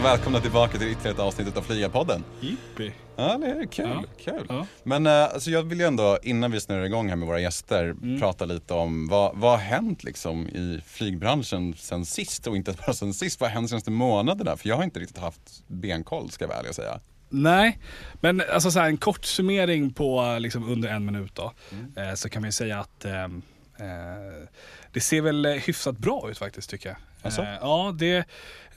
och välkomna tillbaka till ytterligare ett avsnitt av Flygarpodden. Jippi. Ja, det är kul. Ja. kul. Ja. Men eh, alltså, jag vill ju ändå, innan vi snurrar igång här med våra gäster, Mm. prata lite om vad, vad har hänt liksom i flygbranschen sen sist och inte bara sen sist, vad har hänt senaste månaderna? För jag har inte riktigt haft benkoll ska jag väl säga. Nej, men alltså så här, en kort summering på liksom under en minut då. Eh, så kan man ju säga att ehm, eh, det ser väl hyfsat bra ut faktiskt tycker jag. Asså? Eh, ja, det,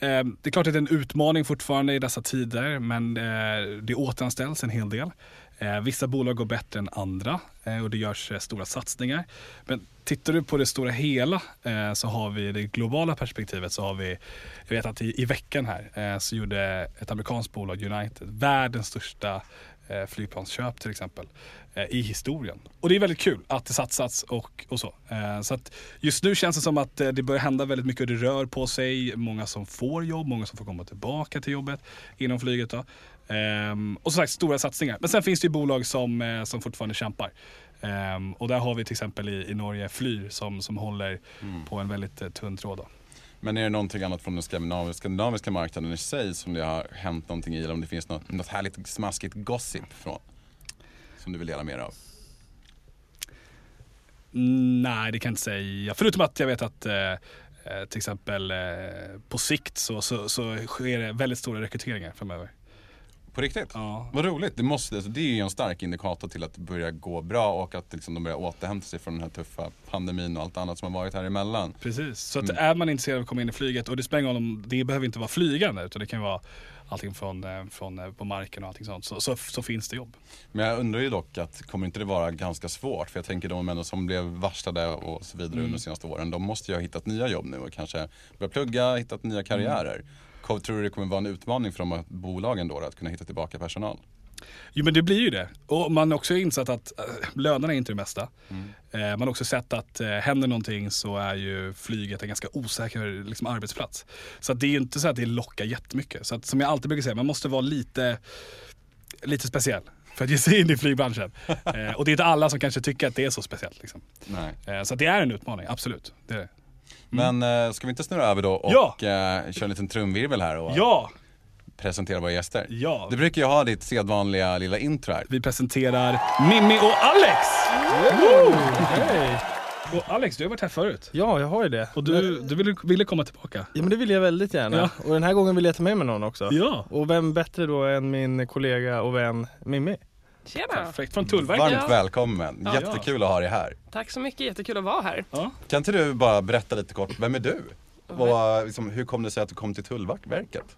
Eh, det är klart att det är en utmaning fortfarande i dessa tider men eh, det återanställs en hel del. Eh, vissa bolag går bättre än andra och det görs stora satsningar. Men tittar du på det stora hela så har vi det globala perspektivet så har vi, jag vet att i, i veckan här så gjorde ett amerikanskt bolag United världens största flygplansköp till exempel eh, i historien. Och det är väldigt kul att det satsats och, och så. Eh, så att just nu känns det som att eh, det börjar hända väldigt mycket och det rör på sig. Många som får jobb, många som får komma tillbaka till jobbet inom flyget. Då. Ehm, och som sagt stora satsningar. Men sen finns det ju bolag som, eh, som fortfarande kämpar. Ehm, och där har vi till exempel i, i Norge Flyr som, som håller på en väldigt eh, tunn tråd. Då. Men är det någonting annat från den skandinaviska, skandinaviska marknaden i sig som det har hänt någonting i eller om det finns något, något härligt smaskigt gossip från? Som du vill dela mer av? Nej, det kan jag inte säga. Förutom att jag vet att eh, eh, till exempel eh, på sikt så, så, så sker det väldigt stora rekryteringar framöver. På riktigt? Ja. Vad roligt, det, måste, alltså, det är ju en stark indikator till att det börjar gå bra och att liksom, de börjar återhämta sig från den här tuffa pandemin och allt annat som har varit här emellan. Precis, så att Mm. är man intresserad av att komma in i flyget och det spelar ingen roll om, det behöver inte vara flygande utan det kan vara allting från, eh, från eh, på marken och allting sånt. Så, så, så finns det jobb. Men jag undrar ju dock att kommer inte det vara ganska svårt? För jag tänker de människor som blev varslade och så vidare Mm. under de senaste åren, de måste ju ha hittat nya jobb nu och kanske börjat plugga, hittat nya karriärer. Mm. Tror du det kommer vara en utmaning för de här bolagen då, att kunna hitta tillbaka personal? Jo men det blir ju det. Och man har också insett att äh, lönerna är inte det mesta. Mm. Eh, man har också sett att eh, händer någonting så är ju flyget en ganska osäker liksom, arbetsplats. Så det är ju inte så att det lockar jättemycket. Så att, som jag alltid brukar säga, man måste vara lite, lite speciell för att ge sig in i flygbranschen. eh, och det är inte alla som kanske tycker att det är så speciellt. Liksom. Nej. Eh, så det är en utmaning, absolut. Det är det. Men eh, ska vi inte snurra över då och Ja. eh, köra en liten trumvirvel här och Ja, presentera våra gäster? ja. Du brukar ju ha ditt sedvanliga lilla intro här. Vi presenterar Mimmi och Alex! Hej! Och Alex, du har varit här förut. Ja, jag har ju det. Och du, du ville, ville komma tillbaka. Ja men det vill jag väldigt gärna. Ja. Och den här gången vill jag ta med mig någon också. Ja, Och vem bättre då än min kollega och vän Mimmi? Tjena! perfekt. Från Tullverket. Varmt Ja. välkommen, Ja. jättekul att ha dig här. Tack så mycket, jättekul att vara här. Ja. Kan inte du bara berätta lite kort, vem är du? Och, liksom, hur kom det sig att du kom till Tullverket?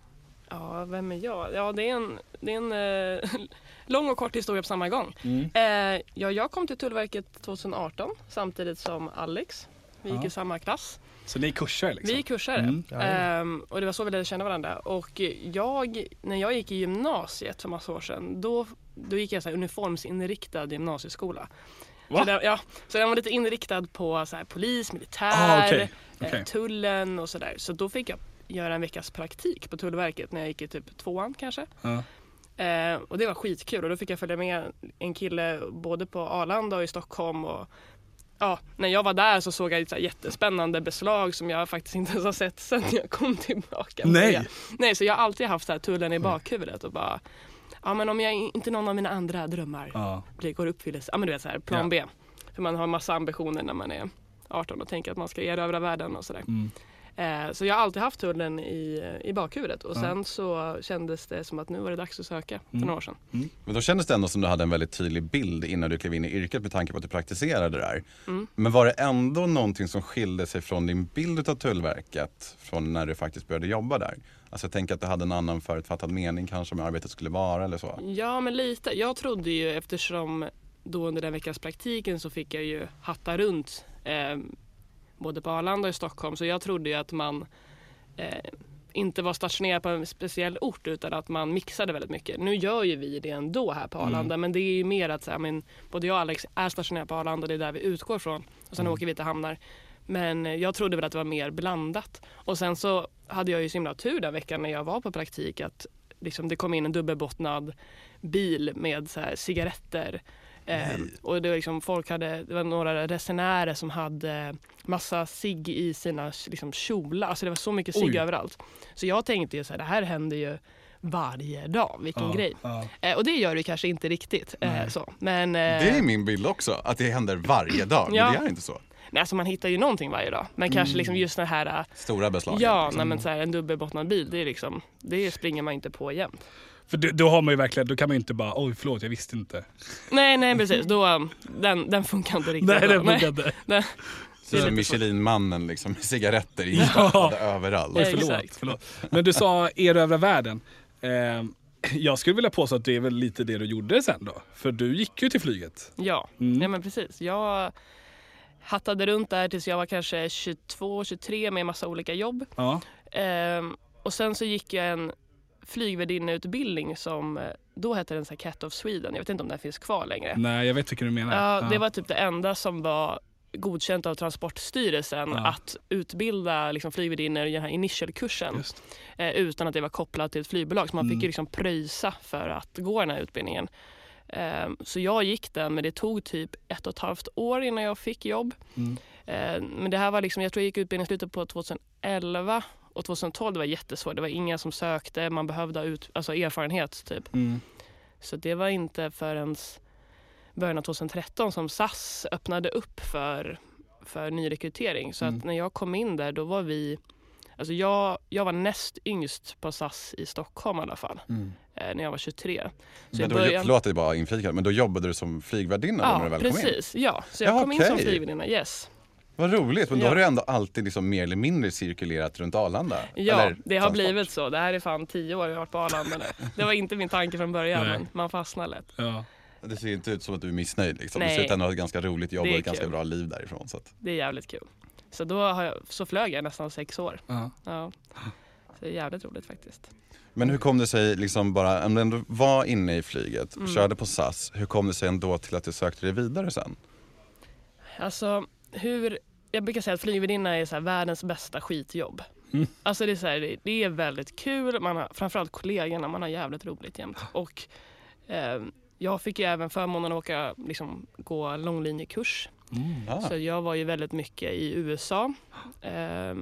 Ja, vem är jag? Ja, det är en, det är en eh, lång och kort historia på samma gång. Mm. Eh, ja, jag kom till Tullverket 2018 samtidigt som Alex. Vi gick Ja. i samma klass. Så ni kursar liksom? Vi är kursare. Mm. Ehm, och det var så vi lärde känna varandra. Och jag, när jag gick i gymnasiet för massa år sedan, då, då gick jag så här uniformsinriktad gymnasieskola. Va? Så den, ja, så den var lite inriktad på så här, polis, militär, Ah, okej. eh, Okej. tullen och sådär. Så då fick jag göra en veckas praktik på Tullverket när jag gick i typ tvåan kanske. Ja. Eh, och det var skitkul och då fick jag följa med en kille både på Arlanda och i Stockholm. Och, ja, när jag var där så såg jag så jättespännande beslag som jag faktiskt inte ens har sett sen jag kom tillbaka. Nej. Nej, så jag har alltid haft så här tullen i bakhuvudet och bara Ja men om jag inte någon av mina andra drömmar Ja. blir, går i uppfyllelse, ja men du vet så här, plan Ja. B. För man har massa ambitioner när man är 18 och tänker att man ska erövra världen och sådär. Mm. Eh, så jag har alltid haft tullen i, i bakhuvudet och Ja. sen så kändes det som att nu var det dags att söka för Mm. några år sedan. Men då kändes det ändå som du hade en väldigt tydlig bild innan du klev in i yrket med tanke på att du praktiserade där. Mm. Men var det ändå någonting som skilde sig från din bild av Tullverket från när du faktiskt började jobba där? Alltså jag tänker att du hade en annan förutfattad mening kanske om hur arbetet skulle vara eller så. Ja men lite. Jag trodde ju eftersom då under den veckans praktiken så fick jag ju hatta runt eh, både på Arlanda och i Stockholm så jag trodde ju att man eh, inte var stationerad på en speciell ort utan att man mixade väldigt mycket. Nu gör ju vi det ändå här på Arlanda men det är ju mer att så här, men, både jag och Alex är stationerade på Arlanda, det är där vi utgår från och sen åker vi till hamnar. Men jag trodde väl att det var mer blandat. Och sen så hade jag ju så himla tur den veckan när jag var på praktik att liksom, det kom in en dubbelbottnad bil med så här, cigaretter Eh, och det var liksom, folk hade, det var några resenärer som hade massa cigg i sina liksom, kjolar. Alltså det var så mycket cigg överallt. Så jag tänkte ju så här, det här händer ju varje dag. Vilken Ja, grej. ja. Eh, och det gör det kanske inte riktigt. Eh, så. Men, eh, Det är min bild också, att det händer varje dag. Ja. Men det är inte så. Nej, alltså man hittar ju någonting varje dag. Men kanske Mm. liksom just den här eh, Stora beslag. Ja, liksom. nej, men så här, en dubbelbottnad bil, det, är liksom, det springer man inte på jämt. För då, då har man ju verkligen, då kan man ju inte bara oj förlåt jag visste inte. Nej, nej precis. Då, um, den, den funkar inte riktigt. Nej bra. det funkar inte. det Så Michelin-mannen liksom, med cigaretter instoppade överallt. Oj Ja, förlåt, förlåt. Men du sa erövra världen. Eh, jag skulle vilja påstå att det är väl lite det du gjorde sen då? För du gick ju till flyget. Ja, Mm. nej, men precis. Jag hattade runt där tills jag var kanske 22-23 med en massa olika jobb. Ja. Ehm, och sen så gick jag en flygvärdinneutbildning som eh, då hette den så här Cat of Sweden. Jag vet inte om den finns kvar längre. Nej jag vet vilken du menar. Ja, det var typ det enda som var godkänt av Transportstyrelsen Ja. att utbilda liksom, flygvärdinnor i den här initialkursen eh, utan att det var kopplat till ett flygbolag. Så man Mm. fick ju liksom pröjsa för att gå den här utbildningen. Eh, så jag gick den, men det tog typ ett och ett halvt år innan jag fick jobb. Mm. Eh, men det här var liksom, jag tror jag gick utbildningen slutet på 2011 och 2012 det var jättesvårt. Det var inga som sökte, man behövde ut, alltså erfarenhet typ. Mm. Så det var inte förrän början av 2013 som SAS öppnade upp för, för nyrekrytering. Så Mm. att när jag kom in där då var vi Alltså jag, jag var näst yngst på SAS i Stockholm i alla fall, Mm. Eh, när jag var 23. Så Men då, började- Förlåt att jag bara inflikar, men då jobbade du som flygvärdinna då när du Ja, väl kom in? precis. Ja, så jag Ja, kom in som flygvärdinna. Yes. Vad roligt, men då Ja. har du ändå alltid liksom mer eller mindre cirkulerat runt Arlanda? Ja, Eller det har transport. blivit så. Det här är fan tio år jag har varit på Arlanda nu. Det var inte min tanke från början, Nej. men man fastnar lätt. Ja. Det ser inte ut som att du är missnöjd liksom. Du Nej. ser ut att ha ett ganska roligt jobb och ett ganska bra liv därifrån. Så att... Det är jävligt kul. Så då har jag, så flög jag nästan sex år. Ja. Ja. Så det är jävligt roligt faktiskt. Men hur kom det sig, liksom bara, om du ändå var inne i flyget, Mm. körde på SAS, hur kom det sig ändå till att du sökte dig vidare sen? Alltså hur, jag brukar säga att flygvärdinna är så världens bästa skitjobb. Mm. Alltså det är, så här, det är väldigt kul, man har, framförallt kollegorna, man har jävligt roligt jämt. Och eh, jag fick ju även förmånen att åka, liksom, gå långlinjekurs. Mm. Ah. Så jag var ju väldigt mycket i USA. Eh,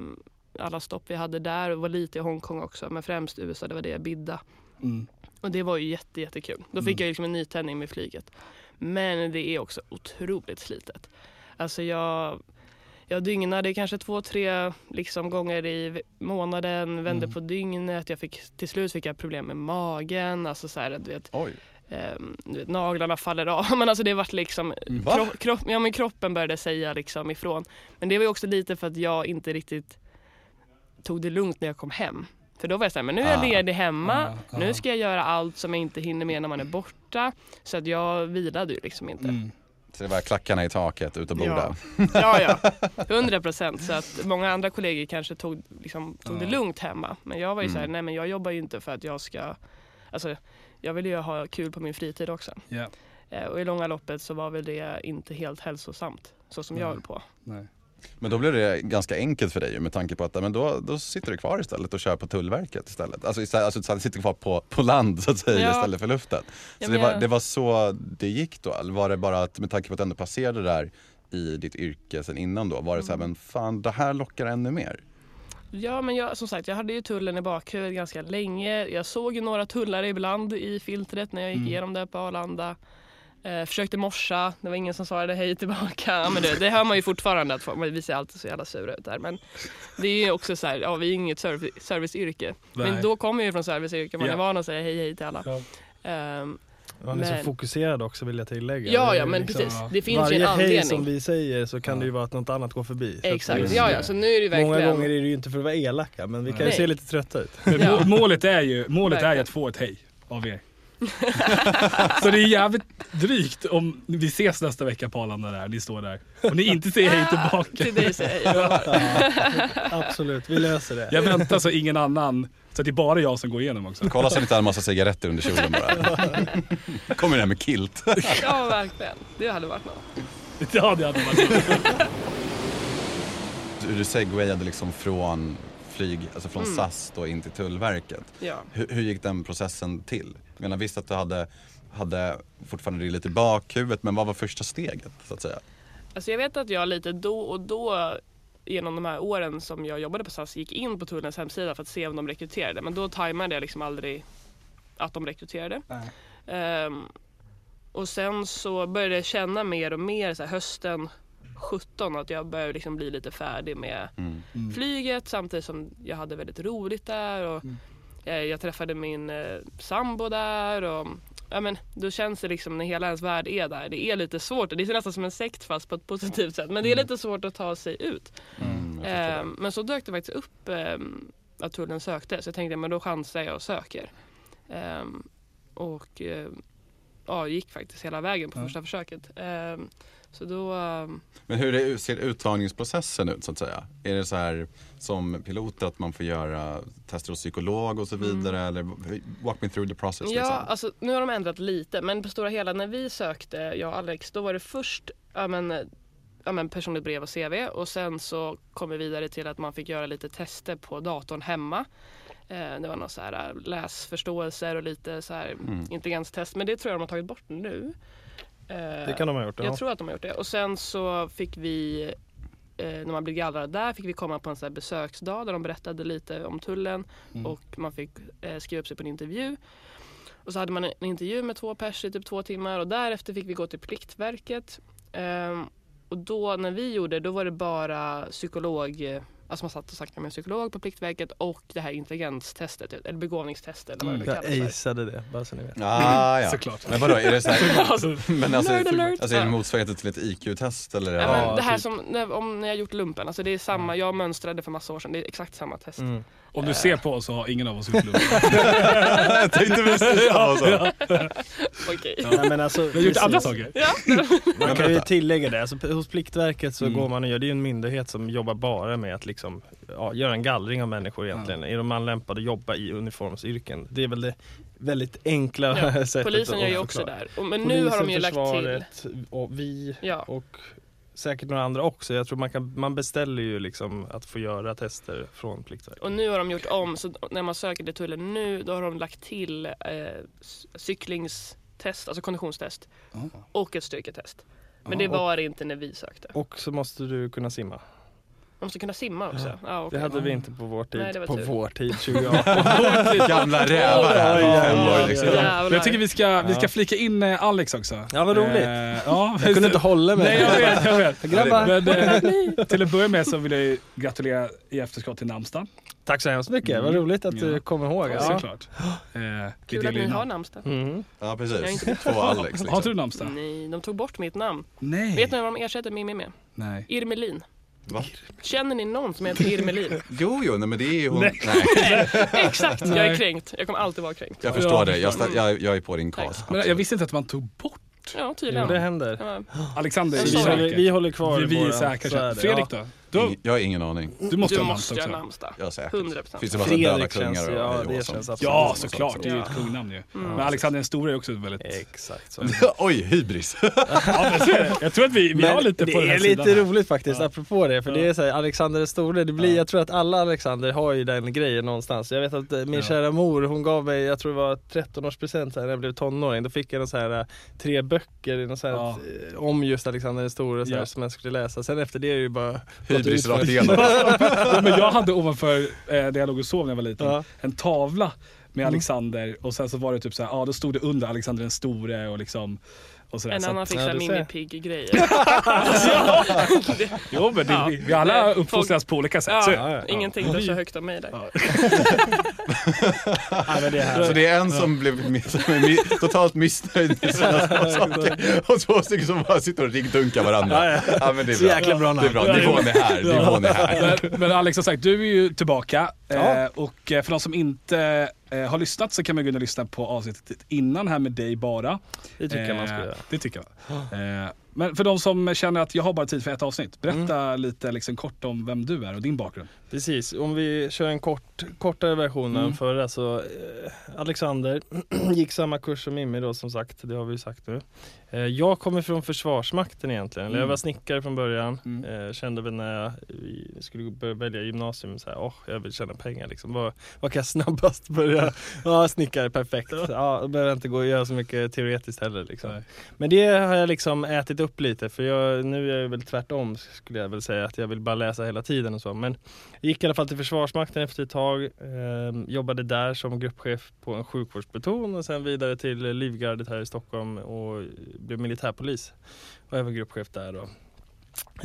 alla stopp vi hade där och var lite i Hongkong också, men främst USA, det var det jag bidda. Mm. Och det var ju jätte, jättekul. Då fick Mm. jag liksom en nytändning med flyget. Men det är också otroligt slitet. Alltså jag, jag dygnade kanske två, tre liksom gånger i månaden, vände Mm. på dygnet. Jag fick, till slut fick jag problem med magen. Alltså så här, du vet, Oj, du vet, naglarna faller av. Men alltså det vart liksom, kropp, kropp, ja, men kroppen började säga liksom ifrån. Men det var ju också lite för att jag inte riktigt tog det lugnt när jag kom hem. För då var jag såhär, men nu är jag Ah. ledig hemma. Ah, ah. Nu ska jag göra allt som jag inte hinner med när man är borta. Så att jag vilade ju liksom inte. Mm. så det var klackarna i taket, ut och borda. Ja, ja. 100 procent. Så att många andra kollegor kanske tog, liksom, tog det Ja. lugnt hemma. Men jag var ju så här, Mm. nej men jag jobbar ju inte för att jag ska, alltså jag vill ju ha kul på min fritid också. Ja. Eh, Och i långa loppet så var väl det inte helt hälsosamt. Så som jag Nej. höll på. Nej. Men då blev det ganska enkelt för dig med tanke på att men då, då sitter du kvar istället och kör på Tullverket istället. Alltså, istället, alltså sitter kvar på, på land så att säga Ja. istället för luften. Ja, Så men det var, jag- det var så det gick då? Var det bara att med tanke på att du ändå passerade där i ditt yrke sen innan då, var det så här, Mm. men fan det här lockar ännu mer? Ja, men jag, som sagt, jag hade ju tullen i bakhuvudet ganska länge. Jag såg ju några tullare ibland i filtret när jag gick Mm. igenom där på Arlanda. Eh, försökte morsa, det var ingen som svarade hej tillbaka. Men det, det hör man ju fortfarande, att vi ser alltid så jävla sura ut där. Men det är ju också så här, ja vi är ju inget service, serviceyrke. Nej. Men då kommer jag ju från serviceyrke, man Ja. är van att säga hej hej till alla. Ja. Ehm, Man är så fokuserad också vill jag tillägga. ja, ja men liksom- precis. Det finns ju Varje en hej anledning. som vi säger så kan Ja. det ju vara att något annat går förbi. Exakt, ja ja, så nu är det verkligen... Många gånger är det ju inte för att vara elaka men vi kan ju Nej. se lite trötta ut. Men Ja. må- målet är ju målet är ju att få ett hej av er. så det är jävligt drygt om vi ses nästa vecka på Arlanda där, ni står där. Och ni inte säger hej tillbaka. Till dig säger jag. Absolut, vi löser det. Jag väntar så ingen annan, så att det är bara jag som går igenom också. Kolla så ni inte har en massa cigaretter under kjolen bara. Kommer där med kilt. Ja, verkligen. Det hade varit något. Ja, det hade varit Du, du segwayade liksom från flyg, alltså från Mm. SAS då in till Tullverket. Ja. Hur, hur gick den processen till? Jag menar visst att du hade hade fortfarande det lite i bakhuvudet men vad var första steget så att säga? Alltså jag vet att jag lite då och då genom de här åren som jag jobbade på SAS gick in på Tullens hemsida för att se om de rekryterade. Men då tajmade jag liksom aldrig att de rekryterade. Ehm, och sen så började jag känna mer och mer så här, hösten 17 att jag började liksom bli lite färdig med Mm. flyget samtidigt som jag hade väldigt roligt där. Och eh, jag träffade min eh, sambo där. Och, ja, men, då känns det liksom när hela ens värld är där. Det är lite svårt. Det är nästan som en sekt fast på ett positivt sätt. Men det är lite svårt att ta sig ut. Mm, Eh, men så dök det faktiskt upp eh, att tullen sökte. Så jag tänkte men då chansar jag och söker. Eh, och eh, ja, gick faktiskt hela vägen på Ja. första försöket. Så då... eh, Men hur ser uttagningsprocessen ut så att säga? Är det så här som piloter att man får göra tester hos psykolog och så vidare eller walk me through the process Mm. Ja, liksom? alltså, nu har de ändrat lite men på stora hela när vi sökte, jag och Alex, då var det först ja, men, ja, men personligt brev och CV och sen så kom vi vidare till att man fick göra lite tester på datorn hemma. Eh, det var någon så här äh, läsförståelser och lite så här Mm. intelligenstest men det tror jag de har tagit bort nu. Eh, Det kan de ha gjort. Ja. jag tror att de har gjort det. Och sen så fick vi, eh, när man blev gallrad där, fick vi komma på en sån besöksdag där de berättade lite om tullen Mm. och man fick eh, skriva upp sig på en intervju. Och så hade man en intervju med två pers i typ två timmar och därefter fick vi gå till Pliktverket. Ehm, och då när vi gjorde då var det bara psykolog, alltså man satt och snackade med en psykolog på Pliktverket och det här intelligenstestet, eller begåvningstestet eller vad det Jag kallas för. aceade det, bara så ni vet. Ah, ja. Såklart. Men vadå, är det så här, Alltså, men alltså, Nerd alert. alltså är det motsvarigheten till ett IQ-test eller? Ja, men Ja, det här typ. som när, om när jag gjort lumpen, alltså det är samma, jag mönstrade för massa år sedan, det är exakt samma test. Mm. Om du ser på oss så har ingen av oss gjort lumpen. jag tänkte precis samma sak. Okej. Nej, men alltså, Vi har gjort andra saker. Ja. Man kan ju tillägga det, alltså, hos Pliktverket så Mm. går man och gör, det är ju en myndighet som jobbar bara med att liksom, ja, göra en gallring av människor egentligen. Är de anlämpade att jobba i uniformsyrken? Det är väl det väldigt enkla Ja, sättet Polisen gör ju också där. Och, men nu har de ju lagt till. och vi Ja. och säkert några andra också. Jag tror man, kan, man beställer ju liksom att få göra tester från Pliktverket. Och nu har de gjort om, så när man söker till tullen nu då har de lagt till eh, cyklingstest, alltså konditionstest och ett styrketest. Men det Ja. var det inte när vi sökte. Och så måste du kunna simma. De måste kunna simma också. Ja. Det okej. hade vi inte på vår tid. Nej, det på tur. vår tid, 2018. Gamla rävar här. År, oj, liksom. jag tycker vi ska, vi ska Ja. flika in eh, Alex också. Ja, vad roligt. Eh, ja, Jag kunde inte hålla mig. Nej, jag vet, jag vet. Grabbar. Men, eh, till att börja med så vill jag gratulera i efterskott till namnsdagen. Tack så hemskt mycket. Mm. Vad roligt att du Ja. kom ihåg. Ja. Ja. Såklart. Eh, Kul det att ni har namn. namnsdag. Mm. Ja precis, inte- två Alex Har liksom. du namnsdag? Nej, de tog bort mitt namn. Nej. Vet ni vad de ersätter Mimmi med? Nej. Irmelin. Va? Känner ni någon som heter Irmelin? Jo, jo, nej men det är ju hon. Nej. Nej. Exakt, jag är kränkt. Jag kommer alltid vara kränkt. Jag förstår det, jag, jag, jag är på din cause. Men jag visste inte att man tog bort Ja, Jo, tydligen. det händer. Ja, Alexander. Vi det. håller, vi håller kvar vi, vi är säkra. Fredrik Ja. då? Du, Jag har ingen aning. du måste Du ha måste namnsdag namnsdag. Ja, säkert. 100%. Finns det massa döda Fredrik kungar känns, och ja och det känns absolut Ja, såklart. Det är ju ett kungnamn ju. Mm. Men Alexander den store är också väldigt... Exakt så. Oj, hybris. Ja, men är det. jag tror att vi, vi Men har lite det på den här är sidan lite här. roligt faktiskt Ja. apropå det för Ja. det är så här, Alexander den store, det blir, Ja. jag tror att alla Alexander har ju den grejen någonstans. Jag vet att eh, min Ja. kära mor hon gav mig, jag tror det var 13-årspresent när jag blev tonåring. Då fick jag en så här, eh, tre böcker i någon så här, Ja. eh, om just Alexander den store så här, Ja. som jag skulle läsa. Sen efter det är det ju bara Ut rakt igenom. ja, men jag hade ovanför eh, där jag låg och sov när jag var liten, Ja. en tavla med Mm. Alexander och sen så var det typ så här, ja då stod det under Alexander den store och liksom och sådär. En Så annan fixar Ja, du Mimmi ser. Pigg-grejer. Jo men det, Ja. vi, vi alla Nej, uppfostras på olika sätt. Så, Ja, ja. ingenting tar så högt om mig där. Ja. Ja, men det är här. Så det är en som blev mi- totalt missnöjd med sina små saker och två stycken som bara sitter och ryggdunkar varandra. Ja, ja. Ja men det är Så bra. jäkla bra Det är bra, namn. nivån är här. Nivån är här. Men, men Alex som sagt, du är ju tillbaka. Ja. Eh, och eh, för de som inte eh, har lyssnat så kan man gå in och lyssna på avsnittet innan här med dig bara. Det tycker jag man ska Eh, göra. Det tycker jag. Eh, men för de som känner att jag har bara tid för ett avsnitt, berätta Mm. lite liksom, kort om vem du är och din bakgrund. Precis, om vi kör en kort, kortare version än Mm. förra så eh, Alexander gick samma kurs som Mimmi då som sagt, det har vi ju sagt nu. Eh, Jag kommer från Försvarsmakten egentligen. Eller Jag Mm. var snickare från början. Mm. Eh, Kände väl när jag skulle börja välja gymnasium så här, åh, jag vill tjäna pengar liksom. Vad, vad kan jag snabbast börja? Ja, snickare, perfekt. Ja, då behöver jag inte gå och göra så mycket teoretiskt heller liksom. Nej. Men det har jag liksom ätit upp lite för jag, nu är jag väl tvärtom skulle jag väl säga att jag vill bara läsa hela tiden och så. Men gick i alla fall till Försvarsmakten efter ett tag, eh, jobbade där som gruppchef på en sjukvårdspluton och sen vidare till Livgardet här i Stockholm och blev militärpolis. Och var gruppchef där då.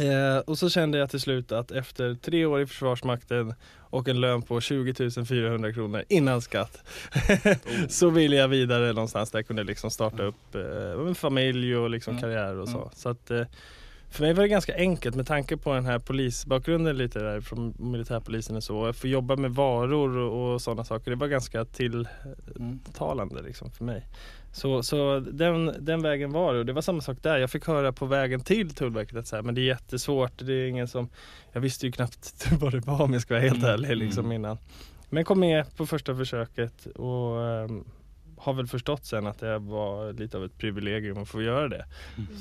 Eh, och så kände jag till slut att efter tre år i Försvarsmakten och en lön på 20 400 kronor innan skatt så ville jag vidare någonstans där jag kunde liksom starta upp eh, en familj och liksom Ja. karriär och så. Ja. så att, eh, för mig var det ganska enkelt med tanke på den här polisbakgrunden lite där från militärpolisen och så. Att få jobba med varor och, och sådana saker. Det var ganska tilltalande liksom för mig. Så, så den, den vägen var det och det var samma sak där. Jag fick höra på vägen till Tullverket att så här, men det är jättesvårt. Det är ingen som, jag visste ju knappt vad det var om jag ska vara helt Mm, ärlig liksom mm. innan. Men kom med på första försöket och ehm, har väl förstått sen att det var lite av ett privilegium att få göra det.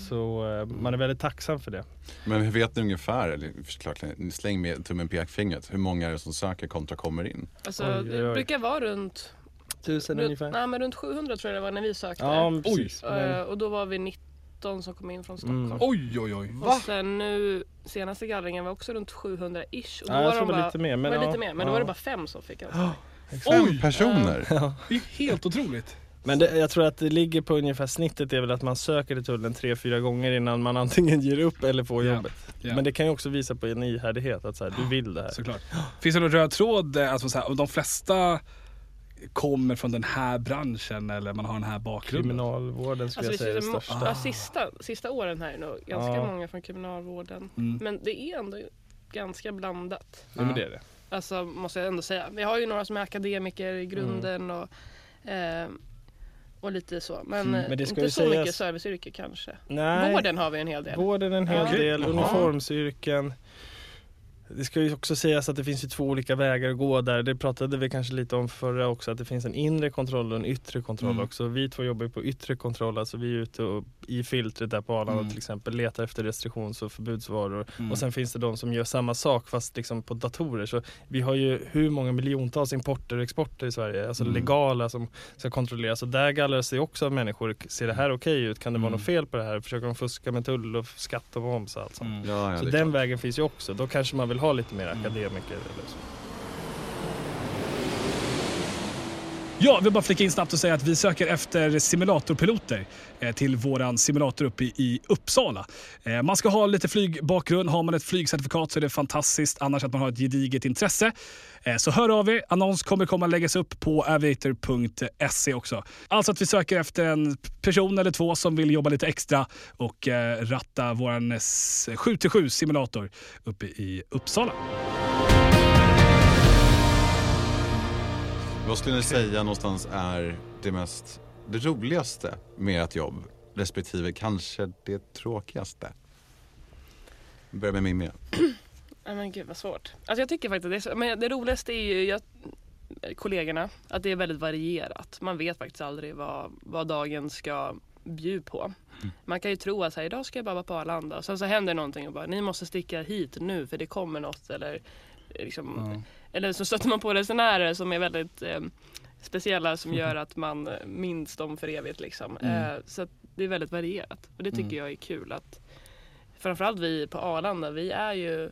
Så eh, man är väldigt tacksam för det. Men hur vet ni ungefär, eller såklart, släng med tummen pekfingret, hur många är det som söker kontra kommer in? Alltså, Oj, oj, det oj. brukar vara runt, Tusen runt, ungefär. nej, men runt 700 tror jag det var när vi sökte. Ja, precis. Eh, Men, och då var vi 19 som kom in från Stockholm. Mm. Oj, oj, oj. Och sen nu, senaste gallringen var också runt 700-ish. Och då ja, jag var de det var bara, lite mer. Men, var det ja, lite mer, men då ja. var det bara fem som fick anställning. Fem Oj! personer? Det är helt otroligt. Men det, jag tror att det ligger på ungefär snittet är väl att man söker till tullen tre, fyra gånger innan man antingen ger upp eller får Ja, jobbet. ja. Men det kan ju också visa på en ihärdighet att så här, du vill det här. Såklart. Finns det någon röd tråd, eh, alltså så här, de flesta kommer från den här branschen eller man har den här bakgrunden? Kriminalvården skulle Alltså, jag vi säga är det största. ja, sista, sista åren här är nog ganska Ja. många från kriminalvården. Mm. Men det är ändå ganska blandat. Ja, men det är det. Alltså måste jag ändå säga. Vi har ju några som är akademiker i grunden och, eh, och lite så. Men, Mm. eh, Men det ska inte så sägas- mycket serviceyrke kanske. Nej, Vården har vi en hel del. Vården en hel Okej. del, uniformsyrken. Det ska ju också sägas att det finns ju två olika vägar att gå där. Det pratade vi kanske lite om förra också, att det finns en inre kontroll och en yttre kontroll Mm. också. Vi två jobbar ju på yttre kontroll, alltså vi är ute och, i filtret där på Arlanda Mm. till exempel, letar efter restriktions och förbudsvaror. Mm. Och sen finns det de som gör samma sak fast liksom på datorer. Så vi har ju hur många miljontals importer och exporter i Sverige, alltså Mm. legala som ska kontrolleras. Och där gallras det också av människor. Ser det här okej ut? Kan det vara Mm. något fel på det här? Försöker de fuska med tull och skatt och moms och allt sånt. Mm. Ja, ja, Så den klart. vägen finns ju också. Då kanske man vill vill ha lite mer Mm. akademiker eller så. Ja, vi vill bara flika in snabbt och säga att vi söker efter simulatorpiloter eh, till våran simulator uppe i, Uppsala. Eh, man ska ha lite flygbakgrund. Har man ett flygcertifikat så är det fantastiskt. Annars att man har ett gediget intresse. Eh, så hör av er. Annons kommer komma läggas upp på aviator.se också. Alltså att vi söker efter en person eller två som vill jobba lite extra och ratta våran 7-7 simulator uppe i Uppsala. Vad skulle ni säga någonstans är det mest, det roligaste med ert jobb? Respektive kanske det tråkigaste? Vi börjar med Mimmi. Nej men gud vad svårt. Alltså jag tycker faktiskt det, är men det roligaste är ju jag, kollegorna, att det är väldigt varierat. Man vet faktiskt aldrig vad, vad dagen ska bjuda på. Man kan ju tro att så här, idag ska jag bara vara på Arlanda och sen så händer någonting och bara ni måste sticka hit nu för det kommer något eller liksom, eller så stöter man på resenärer som är väldigt eh, speciella som gör att man eh, minns dem för evigt. Liksom. Mm. Eh, så det är väldigt varierat och det tycker Mm. jag är kul. att Framförallt vi på Arlanda, vi är ju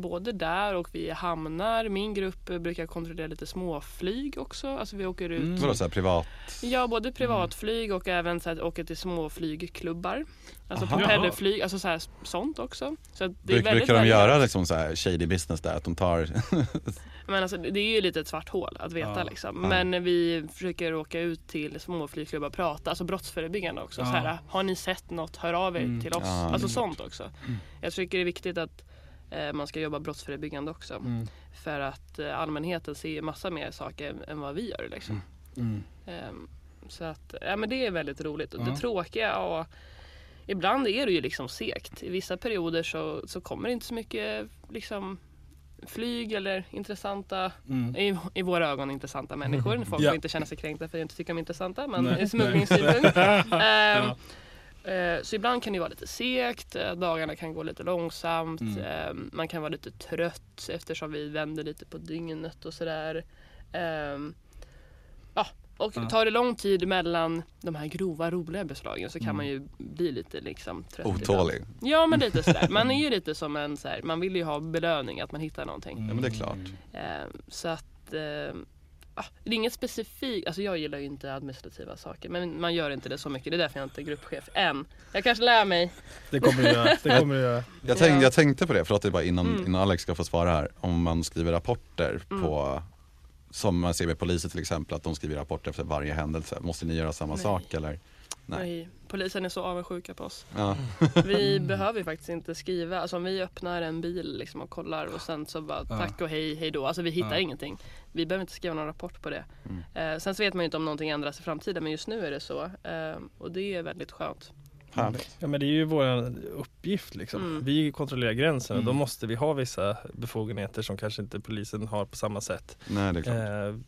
både där och vi hamnar. Min grupp brukar kontrollera lite småflyg också. Alltså vi åker ut Mm. Vadå såhär privat? Ja, både privatflyg och även så här, åker till små flygklubbar. Alltså Aha. propellerflyg, alltså så här, sånt också. Så det är Bruk, brukar de göra liksom så här shady business där? Att de tar... Men alltså, det är ju lite ett svart hål att veta Ja. liksom. Ja. Men vi försöker åka ut till små flygklubbar och prata, alltså brottsförebyggande också. Ja. Så här, har ni sett något, hör av er Mm. till oss. Ja. Alltså sånt också. Mm. Jag tycker det är viktigt att man ska jobba brottsförebyggande också. Mm. För att eh, allmänheten ser massa mer saker än, vad vi gör. Liksom. Mm. Ehm, så att, ja, men det är väldigt roligt. Och det tråkiga, ja, ibland är det ju liksom segt. I vissa perioder så, så kommer det inte så mycket liksom, flyg eller intressanta, Mm. i, i våra ögon intressanta människor. Folk Ja. får inte känna sig kränkta för att jag inte tycker de är intressanta, men ur smugglingssynpunkt. Ja. Eh, så ibland kan det vara lite segt, eh, dagarna kan gå lite långsamt, Mm. eh, man kan vara lite trött eftersom vi vänder lite på dygnet och sådär. Ehm, ja, och Ja. tar det lång tid mellan de här grova roliga beslagen så kan Mm. man ju bli lite liksom trött ibland. Otålig. Ja men lite sådär, man är ju lite som en så här, man vill ju ha belöning att man hittar någonting. Mm. Ja men det är klart. Eh, så att eh, ah, det är inget specifikt, alltså jag gillar ju inte administrativa saker men man gör inte det så mycket. Det är därför jag inte är gruppchef än. Jag kanske lär mig. Det kommer du göra. Det kommer du göra. Jag, tänk, Ja. jag tänkte på det, förlåt det är bara innan, Mm. innan Alex ska få svara här. Om man skriver rapporter Mm. på, som man ser med poliser till exempel, att de skriver rapporter efter varje händelse. Måste ni göra samma Nej. sak eller? Nej. Nej. Polisen är så avundsjuka på oss. Ja. Vi behöver ju faktiskt inte skriva, alltså om vi öppnar en bil liksom och kollar och sen så bara tack och hej, hej då. Alltså vi hittar Ja. ingenting. Vi behöver inte skriva någon rapport på det. Mm. Eh, sen så vet man ju inte om någonting ändras i framtiden men just nu är det så. Eh, och det är väldigt skönt. Härligt. Ja men det är ju vår uppgift liksom. Mm. Vi kontrollerar gränsen och då Mm. måste vi ha vissa befogenheter som kanske inte polisen har på samma sätt. Nej det är klart. Eh,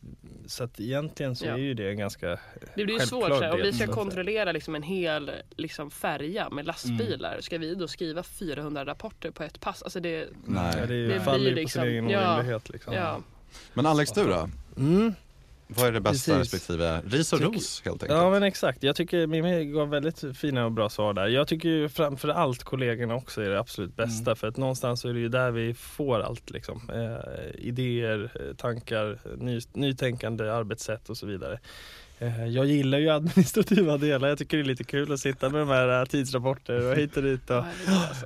så att egentligen så Ja. är ju det en ganska Det blir ju svårt så här, om vi ska kontrollera liksom en hel liksom, färja med lastbilar. Ska vi då skriva 400 rapporter på ett pass? Alltså det, Nej. Ja, det, Det faller ju på liksom- sin egen ja. orimlighet liksom. ja. Men Alex du då? Mm. Vad är det bästa Precis. respektive ris och Tycker- ros helt enkelt? Ja men exakt, jag tycker Mimmi gav väldigt fina och bra svar där. Jag tycker ju framför allt kollegorna också är det absolut bästa Mm. för att någonstans är det ju där vi får allt liksom. Eh, idéer, eh, tankar, ny, nytänkande arbetssätt och så vidare. Eh, jag gillar ju administrativa delar, jag tycker det är lite kul att sitta med de här eh, tidsrapporter och hit och dit. Och.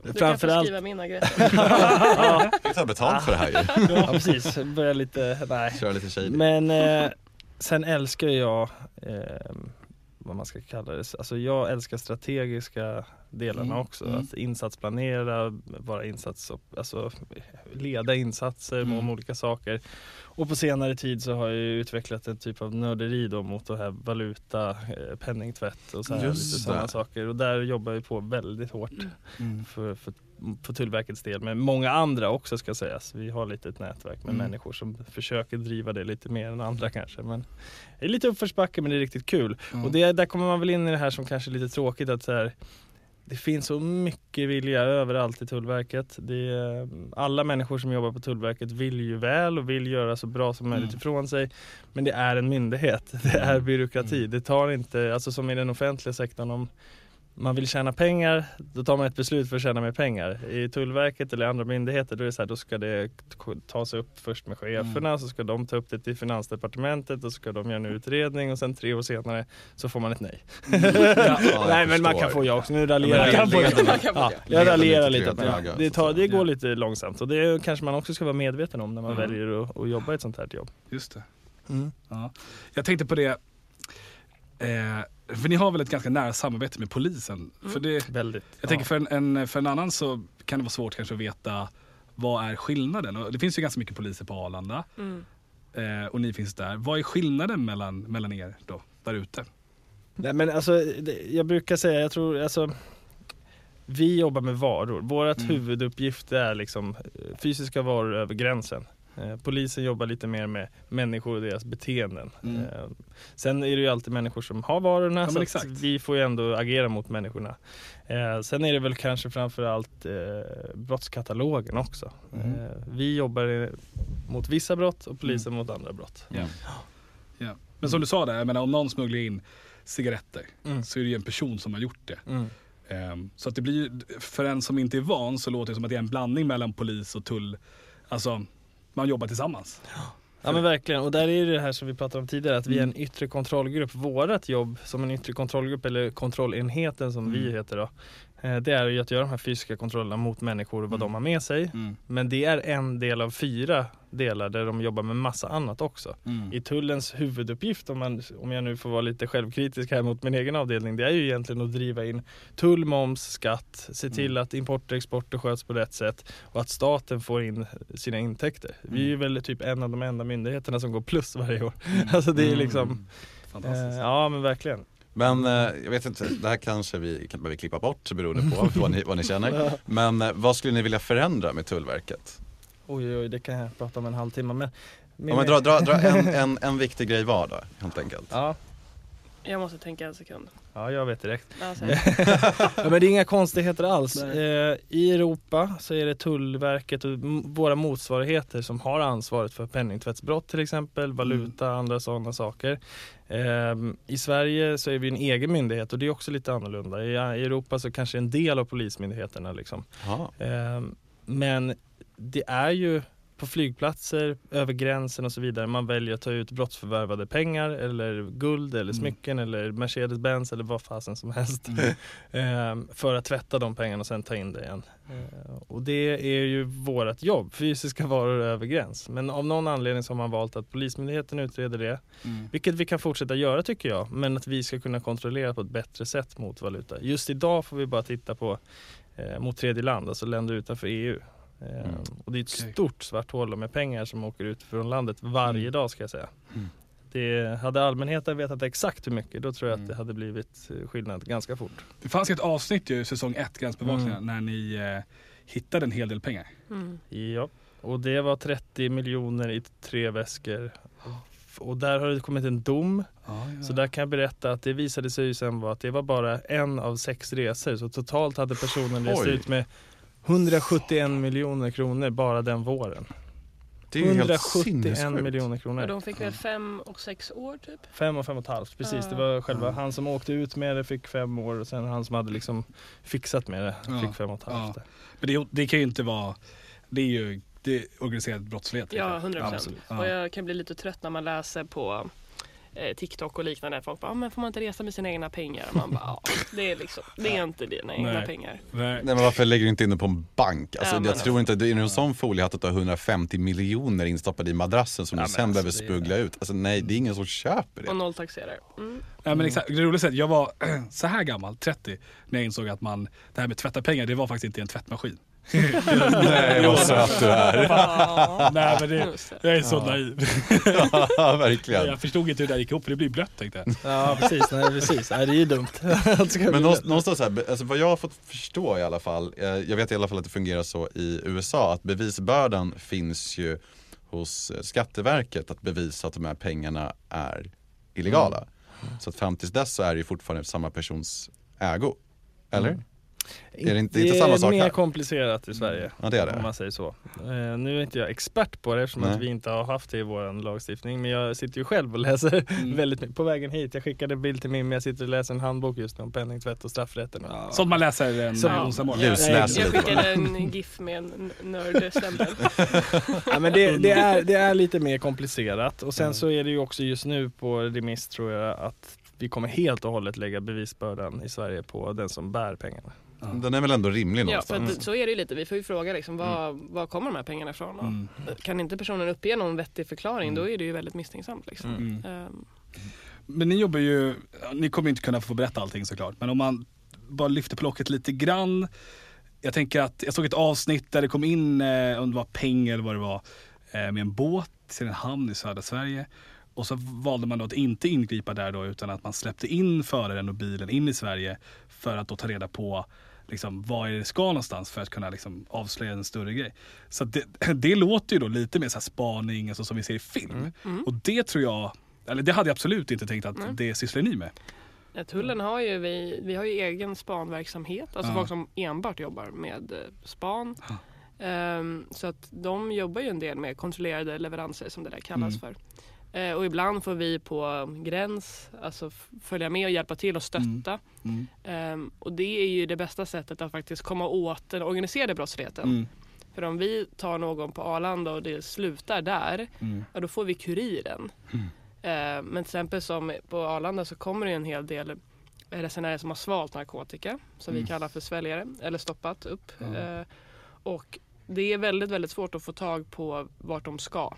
Du kan få Framförallt- skriva mina grejer. ja, Vi tar betalt för det här ju. ja precis, börja lite, nej. Köra lite shady. Men eh, sen älskar jag eh, vad man ska kalla det. Alltså jag älskar strategiska delarna Mm, också. mm. Att insatsplanera, vara insats, alltså leda insatser Mm. om olika saker. Och på senare tid så har jag ju utvecklat en typ av nörderi då mot det här valuta, eh, penningtvätt och så här, Just lite sådana saker. Och där jobbar vi på väldigt hårt Mm. för, för, för Tullverkets del, men många andra också ska sägas. Vi har lite ett nätverk med Mm. människor som försöker driva det lite mer än andra kanske. Men det är lite uppförsbacke men det är riktigt kul. Ja. Och det, där kommer man väl in i det här som kanske är lite tråkigt att så här, det finns så mycket vilja överallt i Tullverket. Är, alla människor som jobbar på Tullverket vill ju väl och vill göra så bra som möjligt Mm. ifrån sig. Men det är en myndighet, det är byråkrati. Mm. Det tar inte, alltså som i den offentliga sektorn, om man vill tjäna pengar, då tar man ett beslut för att tjäna mer pengar. I Tullverket eller andra myndigheter då är det så här, då ska det tas upp först med cheferna, Mm. så ska de ta upp det till Finansdepartementet och så ska de göra en utredning och sen tre år senare så får man ett nej. Ja, nej men man kan få ja också, nu raljerar jag. Ja, ja. jag raljerar lite lite. det, tar, det går lite långsamt och det kanske man också ska vara medveten om när man Mm. väljer att, att jobba i ett sånt här jobb. Just det. Ja. Jag tänkte på det, eh, för ni har väl ett ganska nära samarbete med polisen? Mm. För det, Väldigt. jag tänker för en, en, för en annan så kan det vara svårt kanske att veta vad är skillnaden? Och det finns ju ganska mycket poliser på Arlanda Mm. eh, och ni finns där. Vad är skillnaden mellan, mellan er då, där ute? Nej men alltså, det- jag brukar säga, jag tror alltså Vi jobbar med varor. Vårt Mm. huvuduppgift är liksom eh, fysiska varor över gränsen. Eh, Polisen jobbar lite mer med människor och deras beteenden. Mm. Eh, Sen är det ju alltid människor som har varorna Ja, så vi får ju ändå agera mot människorna. Eh, Sen är det väl kanske framförallt brottskatalogen också. Mm. Vi jobbar mot vissa brott och polisen mot andra brott. Ja. Ja. Men som du sa där, jag menar, om någon smugglar in cigaretter Mm. så är det ju en person som har gjort det. Mm. Ehm, Så att det blir, för en som inte är van så låter det som att det är en blandning mellan polis och tull. Alltså, man jobbar tillsammans. Ja men verkligen, och där är det här som vi pratade om tidigare, att vi är en yttre kontrollgrupp. Vårat jobb som en yttre kontrollgrupp, eller kontrollenheten som vi Mm. heter då, det är ju att göra de här fysiska kontrollerna mot människor och vad Mm. de har med sig. Men det är en del av fyra delar där de jobbar med massa annat också. Mm. I tullens huvuduppgift, om, man, om jag nu får vara lite självkritisk här mot min egen avdelning, det är ju egentligen att driva in tull, moms, skatt, se till Mm. att import och export sköts på rätt sätt och att staten får in sina intäkter. Vi är ju väl typ en av de enda myndigheterna som går plus varje år. Mm. Alltså det är Mm. liksom, Fantastiskt. eh, ja men verkligen. Men eh, jag vet inte, det här kanske vi kan behöver klippa bort beroende på vad ni, vad ni känner. Men eh, vad skulle ni vilja förändra med Tullverket? Oj oj det kan jag prata om en halvtimme men... Om man drar dra, dra en, en, en viktig grej var då, helt enkelt. Ja. Jag måste tänka en sekund. Ja, jag vet direkt. Ja, Ja, men det är inga konstigheter alls. Eh, I Europa så är det Tullverket och våra motsvarigheter som har ansvaret för penningtvättsbrott till exempel, valuta och andra sådana saker. Eh, I Sverige så är vi en egen myndighet och det är också lite annorlunda. I, I Europa så kanske en del av polismyndigheterna liksom. Eh, men det är ju på flygplatser, över gränsen och så vidare. Man väljer att ta ut brottsförvärvade pengar eller guld eller Mm. smycken eller Mercedes-Benz eller vad fasen som helst. Mm. eh, för att tvätta de pengarna och sen ta in det igen. Eh, och det är ju vårt jobb, fysiska varor över gräns. Men av någon anledning så har man valt att Polismyndigheten utreder det. Mm. Vilket vi kan fortsätta göra tycker jag. Men att vi ska kunna kontrollera på ett bättre sätt mot valuta. Just idag får vi bara titta på eh, mot tredje land, alltså länder utanför EU. Mm. Och det är ett Okej. stort svart hål med pengar som åker ut från landet varje Mm. dag ska jag säga. Mm. Det, hade allmänheten vetat exakt hur mycket då tror jag Mm. att det hade blivit eh, skillnad ganska fort. Det fanns ett avsnitt ju, säsong 1, Gränsbevakningen, Mm. när ni eh, hittade en hel del pengar. Mm. Ja, och det var 30 miljoner i tre väskor. Och där har det kommit en dom. Så där kan jag berätta att det visade sig ju sen var att det var bara en av sex resor. Så totalt hade personen rest ut med 171 miljoner kronor bara den våren. Det är ju helt 171 sinnessjukt. miljoner Och kronor. de fick väl fem och sex år typ? Fem och fem och ett halvt, precis. Det var själva han som åkte ut med det fick fem år och sen han som hade liksom fixat med det Ja. fick fem och ett halvt. Men det, det kan ju inte vara, det är ju det är organiserad brottslighet. Ja, liksom. 100 procent. Och Ja. jag kan bli lite trött när man läser på TikTok och liknande. Folk bara, ah, men får man inte resa med sina egna pengar? Och man bara, ja, det är liksom, det är inte dina egna Nej. pengar. Nej. Nej men varför lägger du inte in det på en bank? Alltså, Ja, jag tror alltså. inte, det är en sån foliehatt att du har 150 miljoner instoppade i madrassen som Ja, du sen alltså, behöver är- smuggla ut. Alltså nej, det är ingen som köper Och det. nolltaxerar. Mm. Ja, men exakt, det roliga är att jag var så här gammal, 30, när jag insåg att man, det här med tvätta pengar, det var faktiskt inte en tvättmaskin. Nej vad söt du är. Ja, Nej men det, jag är så naiv. Ja, verkligen. Jag förstod inte hur det där gick ihop för det blir blött tänkte jag. Ja precis, nej, precis. Nej, det är ju dumt. Men någonstans, så här, alltså vad jag har fått förstå i alla fall, eh, jag vet i alla fall att det fungerar så i USA, att bevisbördan finns ju hos eh, Skatteverket att bevisa att de här pengarna är illegala. Så att fram tills dess så är det ju fortfarande samma persons ägo. Eller? Mm. Är det inte- inte samma sak mer här? komplicerat i Sverige. Ja det är Om det. man säger så. Eh, nu är inte jag expert på det eftersom Nej. att vi inte har haft det i vår lagstiftning. Men jag sitter ju själv och läser Mm. väldigt mycket. På vägen hit, jag skickade en bild till min men jag sitter och läser en handbok just nu om penningtvätt och straffrätten. Som man läser en Som- ja. onsdag morgon. Lusläser Jag skickade en GIF med en nördstämpel. Ja, men det, det, är, det är lite mer komplicerat och sen Mm. så är det ju också just nu på remiss tror jag att vi kommer helt och hållet lägga bevisbördan i Sverige på den som bär pengarna. Den är väl ändå rimlig Ja, för någonstans. att, så är det ju lite. Vi får ju fråga liksom, var, var kommer de här pengarna ifrån? Mm. Kan inte personen uppge någon vettig förklaring Mm. då är det ju väldigt misstänksamt. Liksom. Mm. Mm. Ehm, Men ni jobbar ju, ni kommer inte kunna få berätta allting såklart, men om man bara lyfter på locket lite grann. Jag tänker att jag såg ett avsnitt där det kom in, eh, om det var pengar eller vad det var, eh, med en båt till en hamn i södra Sverige. Och så valde man då att inte ingripa där då utan att man släppte in föraren och bilen in i Sverige för att då ta reda på liksom, var är det ska någonstans för att kunna liksom, avslöja en större grej. Så det, det låter ju då lite mer så här spaning alltså, som vi ser i film. Mm. Och det tror jag, eller det hade jag absolut inte tänkt att Nej. det sysslar ni med. Ja, Tullen har ju, vi, vi har ju egen spanverksamhet, alltså Ja. folk som enbart jobbar med eh, span. Ehm, så att de jobbar ju en del med kontrollerade leveranser som det där kallas Mm. för. Eh, och ibland får vi på gräns alltså följa med och hjälpa till och stötta. Mm. Ehm, och det är ju det bästa sättet att faktiskt komma åt den organiserade brottsligheten. Mm. För om vi tar någon på Arlanda och det slutar där, Mm. ja, då får vi kuriren. Mm. Eh, men till exempel som på Arlanda så kommer det en hel del resenärer som har svalt narkotika som Mm. vi kallar för sväljare eller stoppat upp. Ja. Eh, och det är väldigt, väldigt svårt att få tag på vart de ska.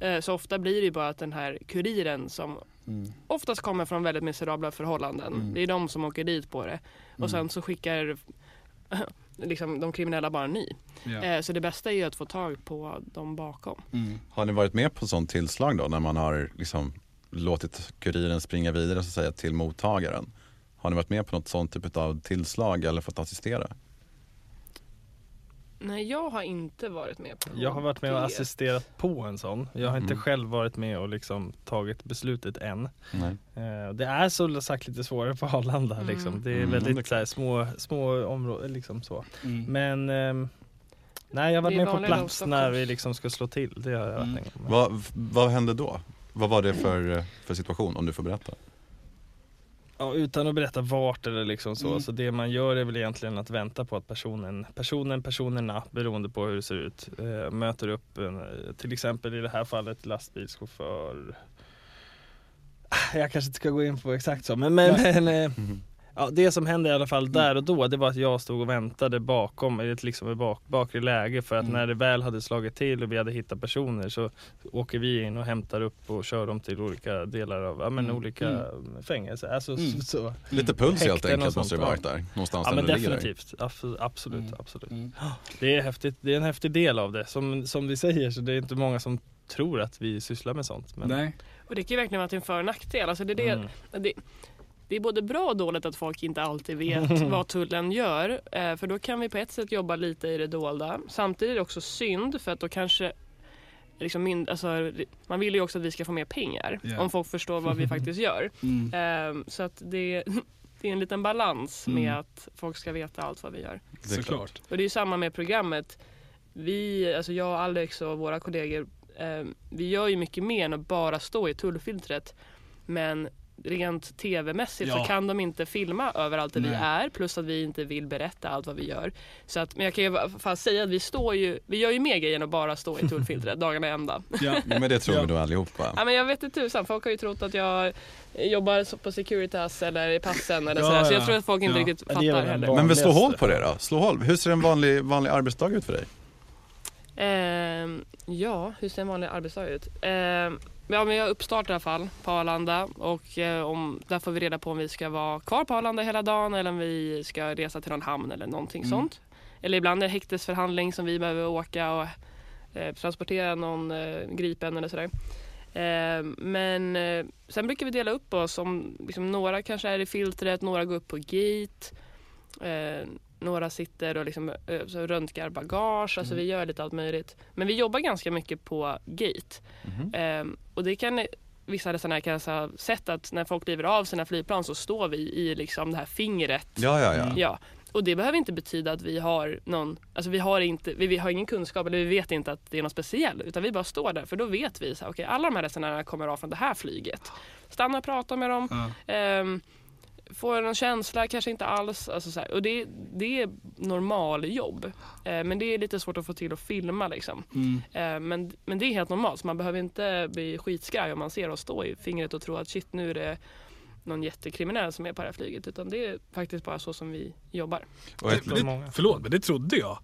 Eh, så ofta blir det ju bara att den här kuriren som Mm. oftast kommer från väldigt miserabla förhållanden. Mm. Det är de som åker dit på det. Mm. Och sen så skickar liksom, de kriminella bara en ny. Ja. Eh, så det bästa är ju att få tag på dem bakom. Mm. Har ni varit med på sånt tillslag då när man har liksom låtit kuriren springa vidare så att säga till mottagaren? Har ni varit med på något sånt typ av tillslag eller fått assistera? Nej, jag har inte varit med på Jag har varit med och assisterat på en sån. Jag har inte Mm. själv varit med och liksom tagit beslutet än. Nej. Eh, Det är så sagt lite svårare på Arlanda Mm. liksom. Det är Mm, väldigt så här, små, små områden liksom så. Mm. Men ehm, nej, jag har varit med på plats när vi liksom ska slå till. Det har jag varit Mm. Vad, vad hände då? Vad var det för, eh, för situation om du får berätta? Ja, utan att berätta vart eller liksom så. Mm. Så det man gör är väl egentligen att vänta på att personen, personen, personerna, beroende på hur det ser ut, eh, möter upp en, eh, till exempel i det här fallet lastbilschaufför. Ah, Jag kanske inte ska gå in på exakt så, men, men, men eh, ja, det som hände i alla fall där och då, det var att jag stod och väntade bakom, i ett liksom ett bak, bakre läge för att Mm. när det väl hade slagit till och vi hade hittat personer så åker vi in och hämtar upp och kör dem till olika delar av, ja men Mm. olika Mm. fängelser. Alltså, Mm. så, så. Lite puls helt enkelt måste det varit där, någonstans Ja där men du ligger definitivt, Abs- absolut, Mm. absolut. Mm. Det är häftigt, det är en häftig del av det. Som, som vi säger så det är inte många som tror att vi sysslar med sånt. Men, Nej. Och det kan ju verkligen vara till en för och nackdel. Alltså det, är det, Mm. det, det är både bra och dåligt att folk inte alltid vet vad tullen gör. Eh, för då kan vi på ett sätt jobba lite i det dolda. Samtidigt är det också synd för att då kanske liksom mynd, alltså, man vill ju också att vi ska få mer pengar Ja. om folk förstår vad vi faktiskt gör. Mm. Eh, så att det, det är en liten balans med Mm. att folk ska veta allt vad vi gör. Det är klart. Såklart. Och det är ju samma med programmet. Vi, alltså jag, Alex och våra kollegor, eh, vi gör ju mycket mer än att bara stå i tullfiltret. Men rent tv-mässigt Ja. så kan de inte filma överallt där vi Nej. är plus att vi inte vill berätta allt vad vi gör. Så att, men jag kan ju fan säga att vi står ju, vi gör ju mer grejer än att bara stå i tullfiltret dagarna ända. Ja. Men det tror Ja. vi nog allihopa. Ja, men jag vet inte tusan, folk har ju trott att jag jobbar på Securitas eller i passen eller Ja, sådär. Så ja. jag tror att folk inte Ja. riktigt fattar heller. Men vi slår hål på det då. Slå hål. Hur ser en vanlig, vanlig arbetsdag ut för dig? Ehm, ja, hur ser en vanlig arbetsdag ut? Ehm, ja, men jag har uppstart i alla fall på Arlanda och eh, om, där får vi reda på om vi ska vara kvar på Arlanda hela dagen eller om vi ska resa till någon hamn eller någonting Mm. sånt. Eller ibland är det häktesförhandling som vi behöver åka och eh, transportera någon eh, gripen eller sådär. Ehm, men eh, sen brukar vi dela upp oss. Om, liksom, några kanske är i filtret, några går upp på gate. Några sitter och liksom, eh, så röntgar bagage. Alltså Mm. vi gör lite allt möjligt. Men vi jobbar ganska mycket på gate. Mhm. Ehm, och det kan vissa resenärer kanske ha sett att när folk kliver av sina flygplan så står vi i liksom det här fingret. Ja, ja, ja. Mm. Ja, och det behöver inte betyda att vi har någon, alltså vi har, inte, vi, vi har ingen kunskap eller vi vet inte att det är något speciellt utan vi bara står där för då vet vi så här, okej alla de här resenärerna kommer av från det här flyget. Stanna och prata med dem, Ja. ehm, får någon känsla, kanske inte alls. Alltså så här, och det, det är normaljobb. Eh, men det är lite svårt att få till att filma liksom. Mm. Eh, men, men det är helt normalt så man behöver inte bli skitskraj om man ser oss stå i fingret och tro att shit nu är det någon jättekriminell som är på det här flyget utan det är faktiskt bara så som vi jobbar. Och ett, Det- förlåt, men det trodde jag.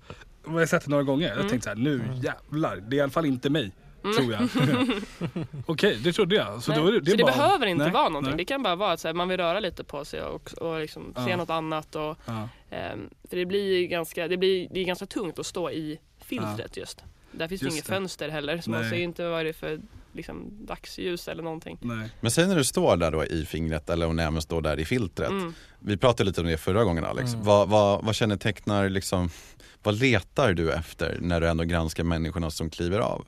Jag har sett det några gånger. Jag Mm. tänkte så här, nu jävlar. Det är i alla fall inte mig. Mm. Tror jag. Okej, det trodde jag. Så, Nej. det, det så det bara... behöver inte Nej, vara någonting. nej. Det kan bara vara att så här, man vill röra lite på sig och, och liksom se Ja. något annat. Och, Ja. ehm, för det blir, ganska, det, blir, det är ganska tungt att stå i filtret just. Där finns ju Just inget det. fönster heller så man Nej. ser ju inte vad det är för liksom, dagsljus eller någonting. Nej. men säg när du står där då i fingret eller om även står där i filtret. Mm. Vi pratade lite om det förra gången Alex. Mm. Vad, vad, vad kännetecknar liksom, vad letar du efter när du ändå granskar människorna som kliver av?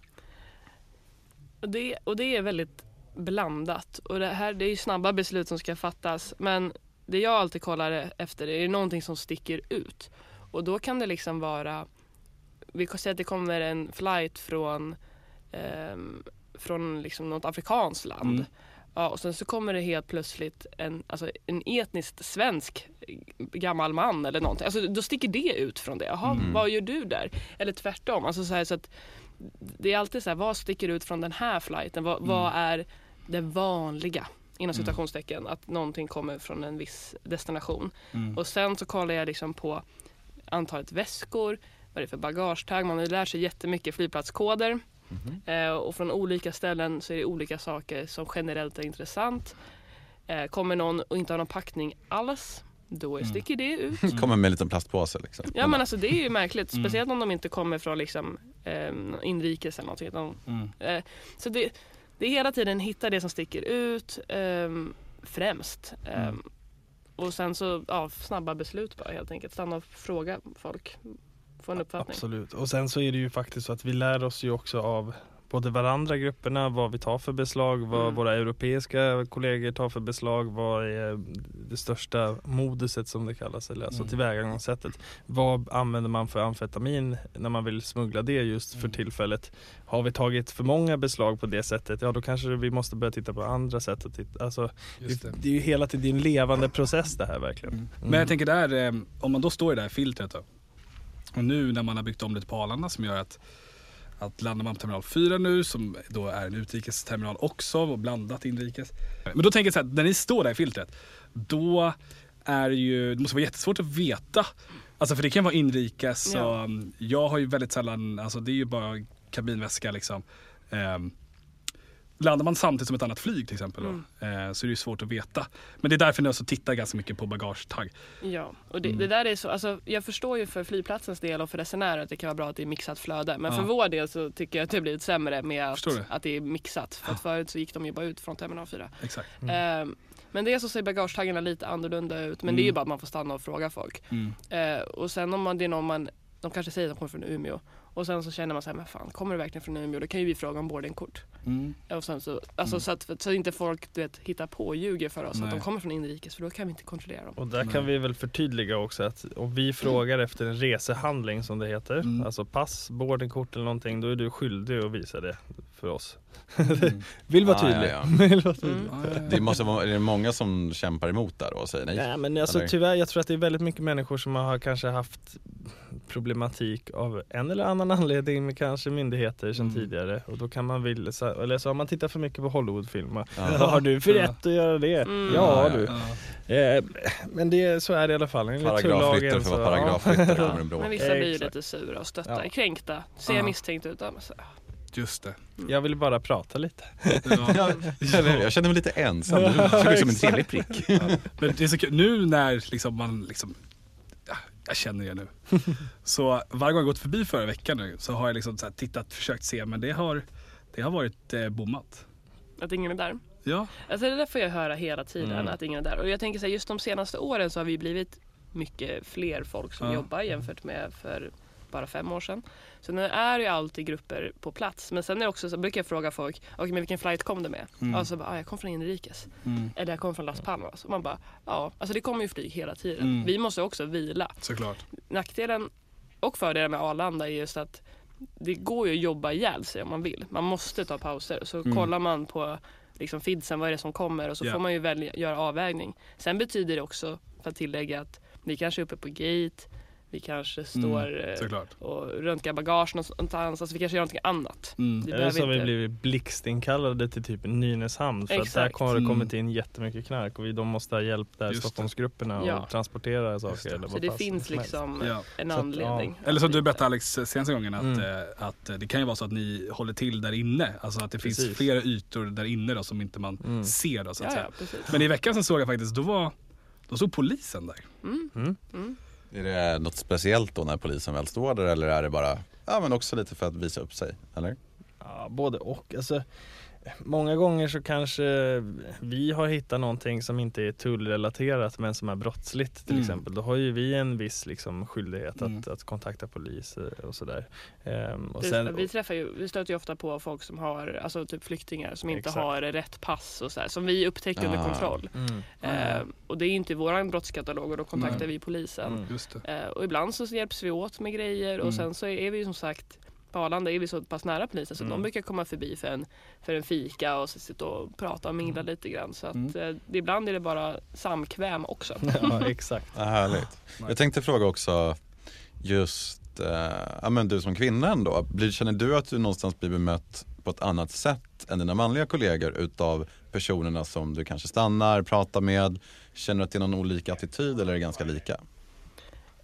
Och det, och det är väldigt blandat. Och det här det är ju snabba beslut som ska fattas. Men det jag alltid kollar efter är någonting som sticker ut. Och då kan det liksom vara, vi kan säga att det kommer en flight från, ehm, från liksom något afrikanskt land. Mm. Ja, och sen så kommer det helt plötsligt en, alltså en etniskt svensk gammal man eller någonting. Alltså, då sticker det ut från det. Jaha, Mm. vad gör du där? Eller tvärtom. Alltså, så här, så att det är alltid så här, vad sticker ut från den här flighten? Vad, Mm. vad är det vanliga? Inom citationstecken, att någonting kommer från en viss destination. Mm. Och sen så kollar jag liksom på antalet väskor, vad det är för bagagetag. Man lär sig jättemycket flygplatskoder. Eh, och från olika ställen så är det olika saker som generellt är intressant. Eh, kommer någon och inte har någon packning alls, då Mm. sticker det ut. Kommer med en liten plastpåse liksom. Ja men alltså det är ju märkligt, Mm. speciellt om de inte kommer från liksom, eh, inrikes eller någonting. utan Mm. Eh, så det, det är hela tiden hitta det som sticker ut ehm, främst. Ehm. Och sen så ja, snabba beslut bara helt enkelt. Stanna och fråga folk. få en uppfattning. Absolut. Och sen så är det ju faktiskt så att vi lär oss ju också av både varandra grupperna, vad vi tar för beslag, vad Mm. våra europeiska kollegor tar för beslag, vad är det största moduset som det kallas, eller alltså Mm. tillvägagångssättet. Vad använder man för amfetamin när man vill smuggla det just för Mm. tillfället? Har vi tagit för många beslag på det sättet, ja då kanske vi måste börja titta på andra sätt. Att titta. Alltså, det. det. det är ju hela tiden en levande process det här verkligen. Mm. Mm. Men jag tänker där, eh, om man då står i det här filtret då. Och nu när man har byggt om det på Arlanda som gör att, att landar man på terminal 4 nu som då är en utrikesterminal också och blandat inrikes. Men då tänker jag så här, när ni står där i filtret, då är det ju, det måste vara jättesvårt att veta. Alltså för det kan vara inrikes Ja. och mm, jag har ju väldigt sällan, alltså det är ju bara kabinväska liksom. Ehm, Landar man samtidigt som ett annat flyg till exempel då, Mm. eh, så är det svårt att veta. Men det är därför ni också tittar ganska mycket på bagagetagg. Ja, och det, Mm. det där är så, alltså, jag förstår ju för flygplatsens del och för resenärer att det kan vara bra att det är mixat flöde. Men Ja. för vår del så tycker jag att det har blivit sämre med att, att det är mixat. För att förut så gick de ju bara ut från terminal 4. Exakt. Ehm, men dels så ser bagagetaggarna lite annorlunda ut. Men det är ju Mm. bara att man får stanna och fråga folk. Mm. Eh, och sen om man, det är någon man, de kanske säger att de kommer från Umeå. Och sen så känner man så här, men fan kommer du verkligen från Umeå? Då kan ju vi fråga om boardingkort. Mm. Och sen så, alltså Mm. så att så inte folk du vet, hittar på och ljuger för oss att Nej. de kommer från inrikes för då kan vi inte kontrollera dem. Och där Nej. kan vi väl förtydliga också att om vi frågar efter en resehandling som det heter, Mm. alltså pass, boardingkort eller någonting, då är du skyldig att visa det för oss. Mm. Vill vara Ah, ja, tydlig. ja. Vill vara tydlig. Mm. Det måste vara, är det många som kämpar emot där och säger nej? Nej men alltså Eller? tyvärr, jag tror att det är väldigt mycket människor som har kanske haft problematik av en eller annan anledning med kanske myndigheter sedan Mm. tidigare och då kan man vilja, eller så har man tittat för mycket på Hollywoodfilmer. Ja. Vad har du för rätt att göra det? Mm. Ja, du. Ja. Eh, men det, så är det i alla fall. Enligt Paragrafryttare tullagen för att så- vara paragrafryttare Ja. kommer en bråk. Men vissa blir ju lite sura och stötta, Ja. kränkta, ser Ja. misstänkt ut. Ja, men så, Just det. Jag vill bara prata lite. Ja. Jag känner, jag känner mig lite ensam, du Ja, såg ut som en trevlig prick. Men det är så kul, nu när liksom man liksom, ja, jag känner er nu. Så varje gång jag gått förbi förra veckan nu så har jag liksom så här tittat, försökt se men det har, det har varit eh, bommat. att ingen är där. Ja. Alltså det där får jag höra hela tiden, Mm. att ingen är där. Och jag tänker så här, just de senaste åren så har vi blivit mycket fler folk som Ja. jobbar jämfört med för bara fem år sedan. Så nu är ju alltid grupper på plats. Men sen är det också så brukar jag fråga folk, okej men vilken flight kom du med? Mm. Ja, så bara, ah, jag kom från inrikes. Mm. Eller jag kom från Las Palmas. Och man bara, ja, alltså det kommer ju flyg hela tiden. Mm. Vi måste också vila. Såklart. Nackdelen och fördelen med Arlanda är just att det går ju att jobba ihjäl sig om man vill. Man måste ta pauser. Så Mm. kollar man på liksom fidsen, vad är det som kommer och så Ja. får man ju välja, göra avvägning. Sen betyder det också, för att tillägga, att vi kanske är uppe på gate, vi kanske står eh, Såklart. och röntgar bagage någonstans, alltså vi kanske gör någonting annat. Mm. Det Eller så har vi blivit blixtinkallade till typ Nynäshamn för att där Exakt. har det Mm. kommit in jättemycket knark och vi, de måste ha hjälp där, Just. Stockholmsgrupperna Ja. och transportera saker. Eller Så vad det finns liksom Ja. en att, anledning. Eller som att du berättade Alex senaste gången att, Mm. eh, att det kan ju vara så att ni håller till där inne. Alltså att det finns Precis. flera ytor där inne då som inte man Mm. ser då så att Ja, säga. ja, precis. Men i veckan så såg jag faktiskt, då var, då stod polisen där. Mm, Mm. Är det något speciellt då när polisen väl står där eller är det bara, ja men också lite för att visa upp sig, eller? Ja, både och. Alltså, många gånger så kanske vi har hittat någonting som inte är tullrelaterat men som är brottsligt till Mm. exempel. Då har ju vi en viss liksom, skyldighet Mm. att, att kontakta polis eh, och sådär. Ehm, och Vi, sen, vi träffar ju, vi stöter ju ofta på folk som har, alltså typ flyktingar som inte Exakt. har rätt pass och så här, som vi upptäcker under Ah. kontroll. mm, Eh, och det är ju inte i våran brottskatalog och då kontaktar Nej. vi polisen. mm. Just det. Eh, och ibland så hjälps vi åt med grejer Mm. och sen så är vi ju som sagt på Arlanda är vi så pass nära polisen så Mm. de brukar komma förbi för en, för en fika och så sitta och prata och mingla lite grann. Så att Mm. eh, ibland är det bara samkväm också. ja, exakt. Ja, härligt. Jag tänkte fråga också just, eh, ja men du som kvinna ändå, blir, känner du att du någonstans blir bemött på ett annat sätt än dina manliga kollegor utav personerna som du kanske stannar, pratar med? Känner du att det är någon olika attityd eller är det ganska lika?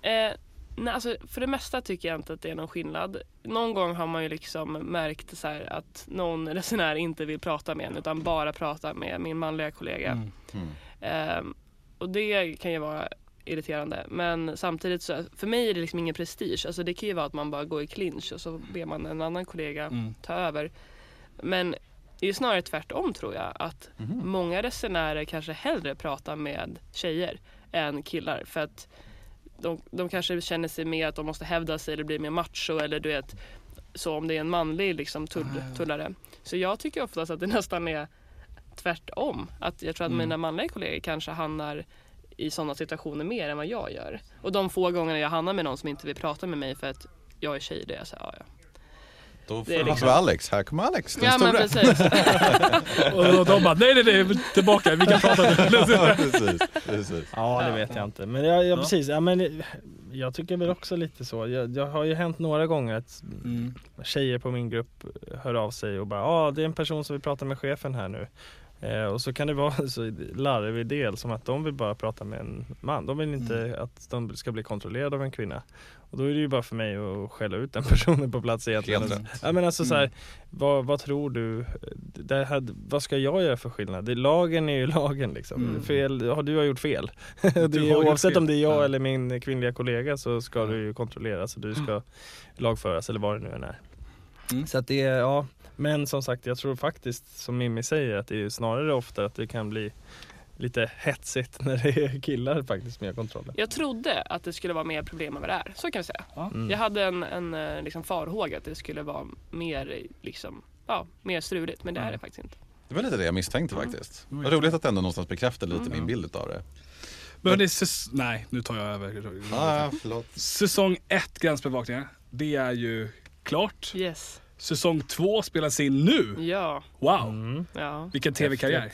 Eh, nej, alltså, för det mesta tycker jag inte att det är någon skillnad. Någon gång har man ju liksom märkt så här att någon resenär inte vill prata med en utan bara prata med min manliga kollega. Mm. Mm. Ehm, och det kan ju vara irriterande. Men samtidigt så, för mig är det liksom ingen prestige. Alltså det kan ju vara att man bara går i clinch och så ber man en annan kollega Mm. ta över. Men det är ju snarare tvärtom tror jag. Att Mhm. många resenärer kanske hellre pratar med tjejer än killar. För att de, de kanske känner sig mer att de måste hävda sig eller bli mer macho eller du vet så om det är en manlig liksom, tull, Ah. tullare. Så jag tycker oftast att det nästan är tvärtom. Att jag tror att Mm. mina manliga kollegor kanske hamnar i sådana situationer mer än vad jag gör. Och de få gånger jag hamnar med någon som inte vill prata med mig för att jag är tjej, det är jag så här, ja, ja. Då får Det liksom-. Alex, här kommer Alex, den Ja men precis. Och de bara, nej nej nej, tillbaka, vi kan prata nu. Ja, precis, precis. Ja det vet jag inte. Men jag, Ja. jag, precis, ja, men jag tycker väl också lite så. Jag, jag har ju hänt några gånger att Mm. tjejer på min grupp hör av sig och bara ja ah, det är en person som vill prata med chefen här nu. Eh, och så kan det vara så larvig del som att de vill bara prata med en man. De vill inte Mm. att de ska bli kontrollerade av en kvinna. Och då är det ju bara för mig att skälla ut den personen på plats egentligen. Helt Alltså, rätt. Ja men alltså så här, Mm. vad, vad tror du? Det här, vad ska jag göra för skillnad? Det, lagen är ju lagen liksom. Mm. Fel, ja, du har gjort fel. Du det har oavsett fel. om det är jag Ja. eller min kvinnliga kollega så ska Ja. du ju kontrolleras och du ska lagföras eller vad det nu än är. Mm. Så att det är, ja. Men som sagt jag tror faktiskt som Mimmi säger att det är snarare ofta att det kan bli lite hetsigt när det är killar faktiskt med kontrollen. Jag trodde att det skulle vara mer problem än vad det är. Så kan vi säga. Mm. Jag hade en, en eh, liksom farhåga att det skulle vara mer, liksom, ja, mer struligt. Men det är det faktiskt inte. Det var lite det jag misstänkte Mm. faktiskt. Mm. Vad roligt att det ändå någonstans bekräftar lite Mm. min bild av det. Men hörni, säs- nej nu tar jag över. Ah, förlåt. Säsong 1 Gränsbevakningar, det är ju klart. Yes. Säsong 2 spelas in nu. Ja. Wow, Mm. Ja. vilken tv-karriär.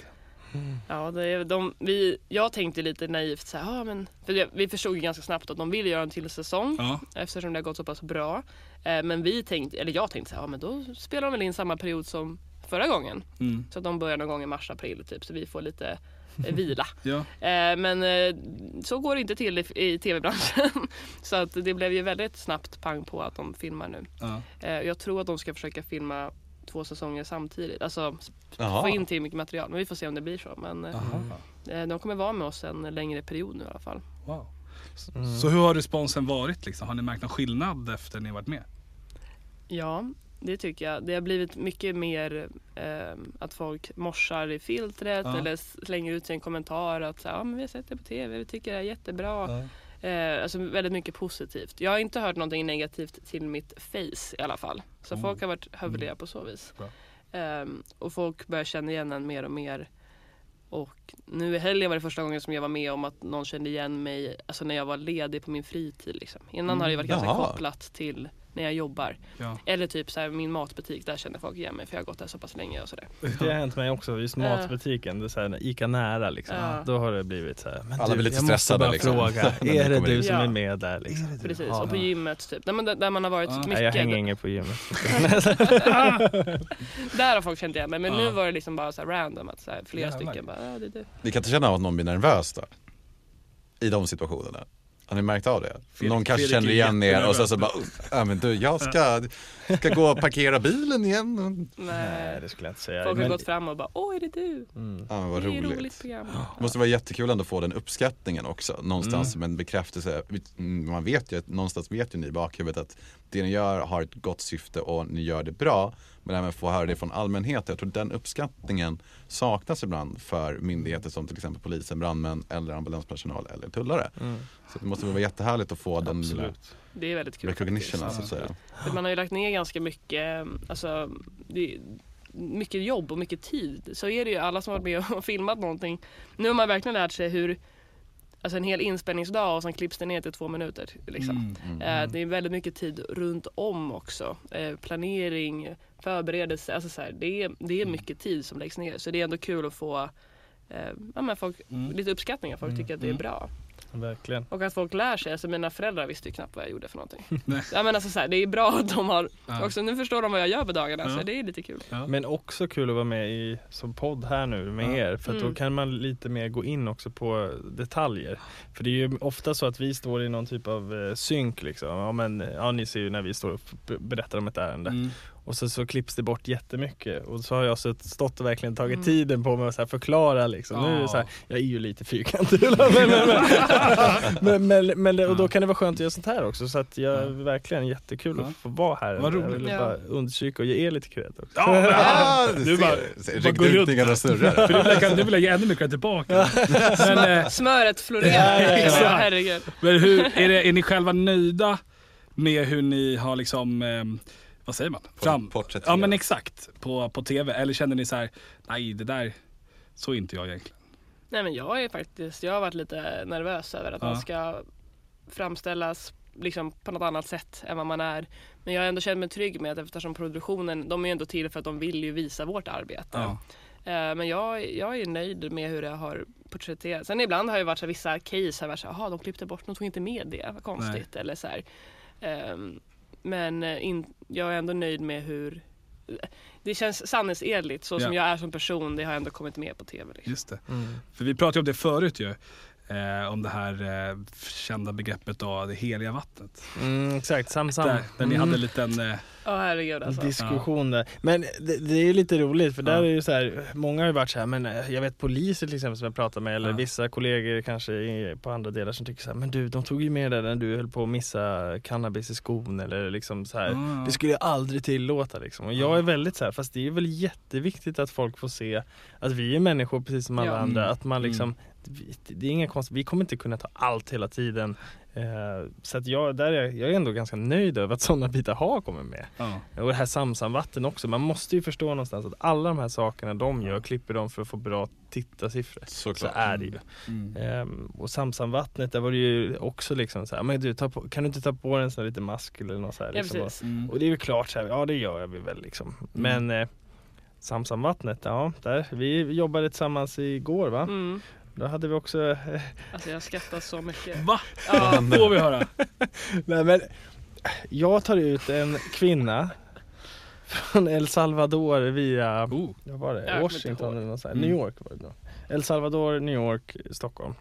Ja, det är, de, vi, jag tänkte lite naivt så här, ja, men, för det, vi förstod ju ganska snabbt att de vill göra en till säsong Ja. eftersom det har gått så pass bra. Eh, men vi tänkte, eller jag tänkte så här, ja men då spelar de väl in samma period som förra gången. Mm. Så att de börjar någon gång i mars, april typ så vi får lite eh, vila. Ja. Eh, men eh, så går det inte till i, i tv-branschen. så att det blev ju väldigt snabbt pang på att de filmar nu. Ja. Eh, jag tror att de ska försöka filma två säsonger samtidigt. Alltså Jaha. få in till mycket material. Men vi får se om det blir så. Men eh, Aha. eh, de kommer vara med oss en längre period nu i alla fall. Wow. Mm. Så hur har responsen varit liksom? Har ni märkt någon skillnad efter ni varit med? Ja, det tycker jag. Det har blivit mycket mer eh, att folk morsar i filtret Ja. eller slänger ut sig en kommentar att så ja, men vi har sett det på tv, vi tycker det är jättebra. Eh, alltså väldigt mycket positivt. Jag har inte hört någonting negativt till mitt face i alla fall. Så Mm. folk har varit hövliga på så vis. Ehm, och folk börjar känna igen en mer och mer. Och nu i helgen var det första gången som jag var med om att någon kände igen mig alltså när jag var ledig på min fritid. Liksom. Innan har det varit ganska Jaha. kopplat till när jag jobbar. Ja. Eller typ så här, min matbutik, där känner folk igen mig för jag har gått där så pass länge och sådär. Det har hänt mig också, just matbutiken, det är så här, Ica nära liksom. Ja. Då har det blivit så här, men Alla du, blir lite jag måste stressade, bara liksom. fråga, ni är det du som Ja. är med där liksom? Precis, Ja. och på gymmet typ. Där, där man har varit Ja. Nej, jag mycket. hänger inget på gymmet. Där har folk känt igen mig. Men Ja. nu var det liksom bara så här random att så här, flera stycken bara, ja det är du. Ni kan inte känna av att någon blir nervös då? I de situationerna? Har ni märkt av det? Fredrik- någon kanske Fredrik känner igen er och så, så bara, ja men du jag ska, ska gå och parkera bilen igen. Nej, Nej. det skulle jag inte säga. Folk har Men- gått fram och bara, åh är det du? Mm. Ja vad det är roligt. roligt program. Det måste vara jättekul ändå att få den uppskattningen också. Någonstans Mm. som en bekräftelse. Mm, Man vet ju, någonstans vet ju ni i bakhuvudet att det ni gör har ett gott syfte och ni gör det bra. Men även få höra det från allmänheten. Jag tror den uppskattningen saknas ibland för myndigheter som till exempel polisen, brandmän eller ambulanspersonal eller tullare. Mm. Så det måste vara jättehärligt att få den lilla Absolut. Det är väldigt kul. recognition faktiskt. så. För man har ju lagt ner ganska mycket, alltså, det, mycket jobb och mycket tid. Så är det ju alla som har varit med och filmat någonting. Nu har man verkligen lärt sig hur Alltså en hel inspelningsdag och sen klipps det ner till två minuter. Liksom. Mm. Eh, det är väldigt mycket tid runt om också. Eh, planering, förberedelse. Alltså så här, det, är, det är mycket tid som läggs ner. Så det är ändå kul att få eh, ja, folk, Mm. lite uppskattning. Folk tycker att det är Mm. bra. Verkligen. Och att folk lär sig. Alltså mina föräldrar visste ju knappt vad jag gjorde för någonting. Nej. ja, men alltså så här, det är bra att de har Ja. också, nu förstår de vad jag gör på dagarna. Ja. Så det är lite kul. Ja. Men också kul att vara med i som podd här nu med Ja. er för att Mm. då kan man lite mer gå in också på detaljer. För det är ju ofta så att vi står i någon typ av eh, synk liksom. Ja, men, ja ni ser ju när vi står och berättar om ett ärende. Mm. Och så, så klipps det bort jättemycket och så har jag så stått och verkligen tagit Mm. tiden på mig att förklara liksom. Nu är det så här, Ja. jag är ju lite fyrkantig men, men, men, men, och då kan det vara skönt att göra sånt här också så att jag Ja. verkligen jättekul Ja. att få vara här. Vad Jag roligt. vill Ja. bara understryka och ge er lite cred också. Ja, men- Ah, Du du bara- bara går ut runt. För du vill, jag- du vill jag ge ännu mer cred tillbaka. Men, eh, Smöret florerar. Ja, ja, ja. Ja, herregud. men hur, är, det, är ni själva nöjda med hur ni har liksom, eh, vad säger man? Fram, ja men exakt, på, på tv. Eller känner ni så här, nej det där, så är inte jag egentligen. Nej men jag är faktiskt, jag har varit lite nervös över att Ja. man ska framställas liksom på något annat sätt än vad man är. Men jag har ändå känt mig trygg med att eftersom produktionen, de är ju ändå till för att de vill ju visa vårt arbete. Ja. Eh, Men jag, jag är nöjd med hur det har porträtterats. Sen ibland har det varit så här, vissa case har varit så här, de klippte bort, de tog inte med det, vad konstigt. Eller så här. Ehm, Men eh, in, jag är ändå nöjd med hur det känns sanningsenligt så som Ja. jag är som person. Det har ändå kommit med på tv. Liksom. Just det. Mm. För vi pratade om det förut ju. Eh, om det här eh, kända begreppet då, det heliga vattnet. Mm, exakt, sam sam. Där, där ni Mm. hade en liten, eh, Ja herregud alltså. diskussion där. Men det, det är ju lite roligt för där Ja. är ju så här, många har ju varit så här, men eh, jag vet poliser till exempel som jag pratar med eller Ja. vissa kollegor kanske i, på andra delar som tycker så här, men du de tog ju med det när du höll på att missa cannabis i skon eller liksom så här. Ah. Det skulle jag aldrig tillåta liksom. Och jag är väldigt så här, fast det är väl jätteviktigt att folk får se att vi är människor precis som alla Ja. andra. Mm. Att man liksom, vi- det är inga konst, vi kommer inte kunna ta allt hela tiden. Eh, så att jag, där är, jag är ändå ganska nöjd över att sådana bitar har kommit med. ja. Och det här Samsamvatten också. Man måste ju förstå någonstans att alla de här sakerna de gör klipper de för att få bra tittarsiffror. Så Såklart. är det ju. Mm. Ehm, och Samsamvattnet, där var det ju också liksom så här, men du, ta på, kan du inte ta på dig en sån här liten mask eller något så här, Ja, liksom, och, precis. Mm. och det är ju klart så här, ja det gör jag väl liksom. Men eh, Samsamvattnet, ja där, vi jobbade tillsammans igår va? Mm. Då hade vi också, eh, Alltså jag skrattar så mycket. Va? Ja, Får vi höra? nej men jag tar ut en kvinna från El Salvador via Oh. vad var det? Washington eller något sånt. Mm. New York var det då. El Salvador, New York, Stockholm.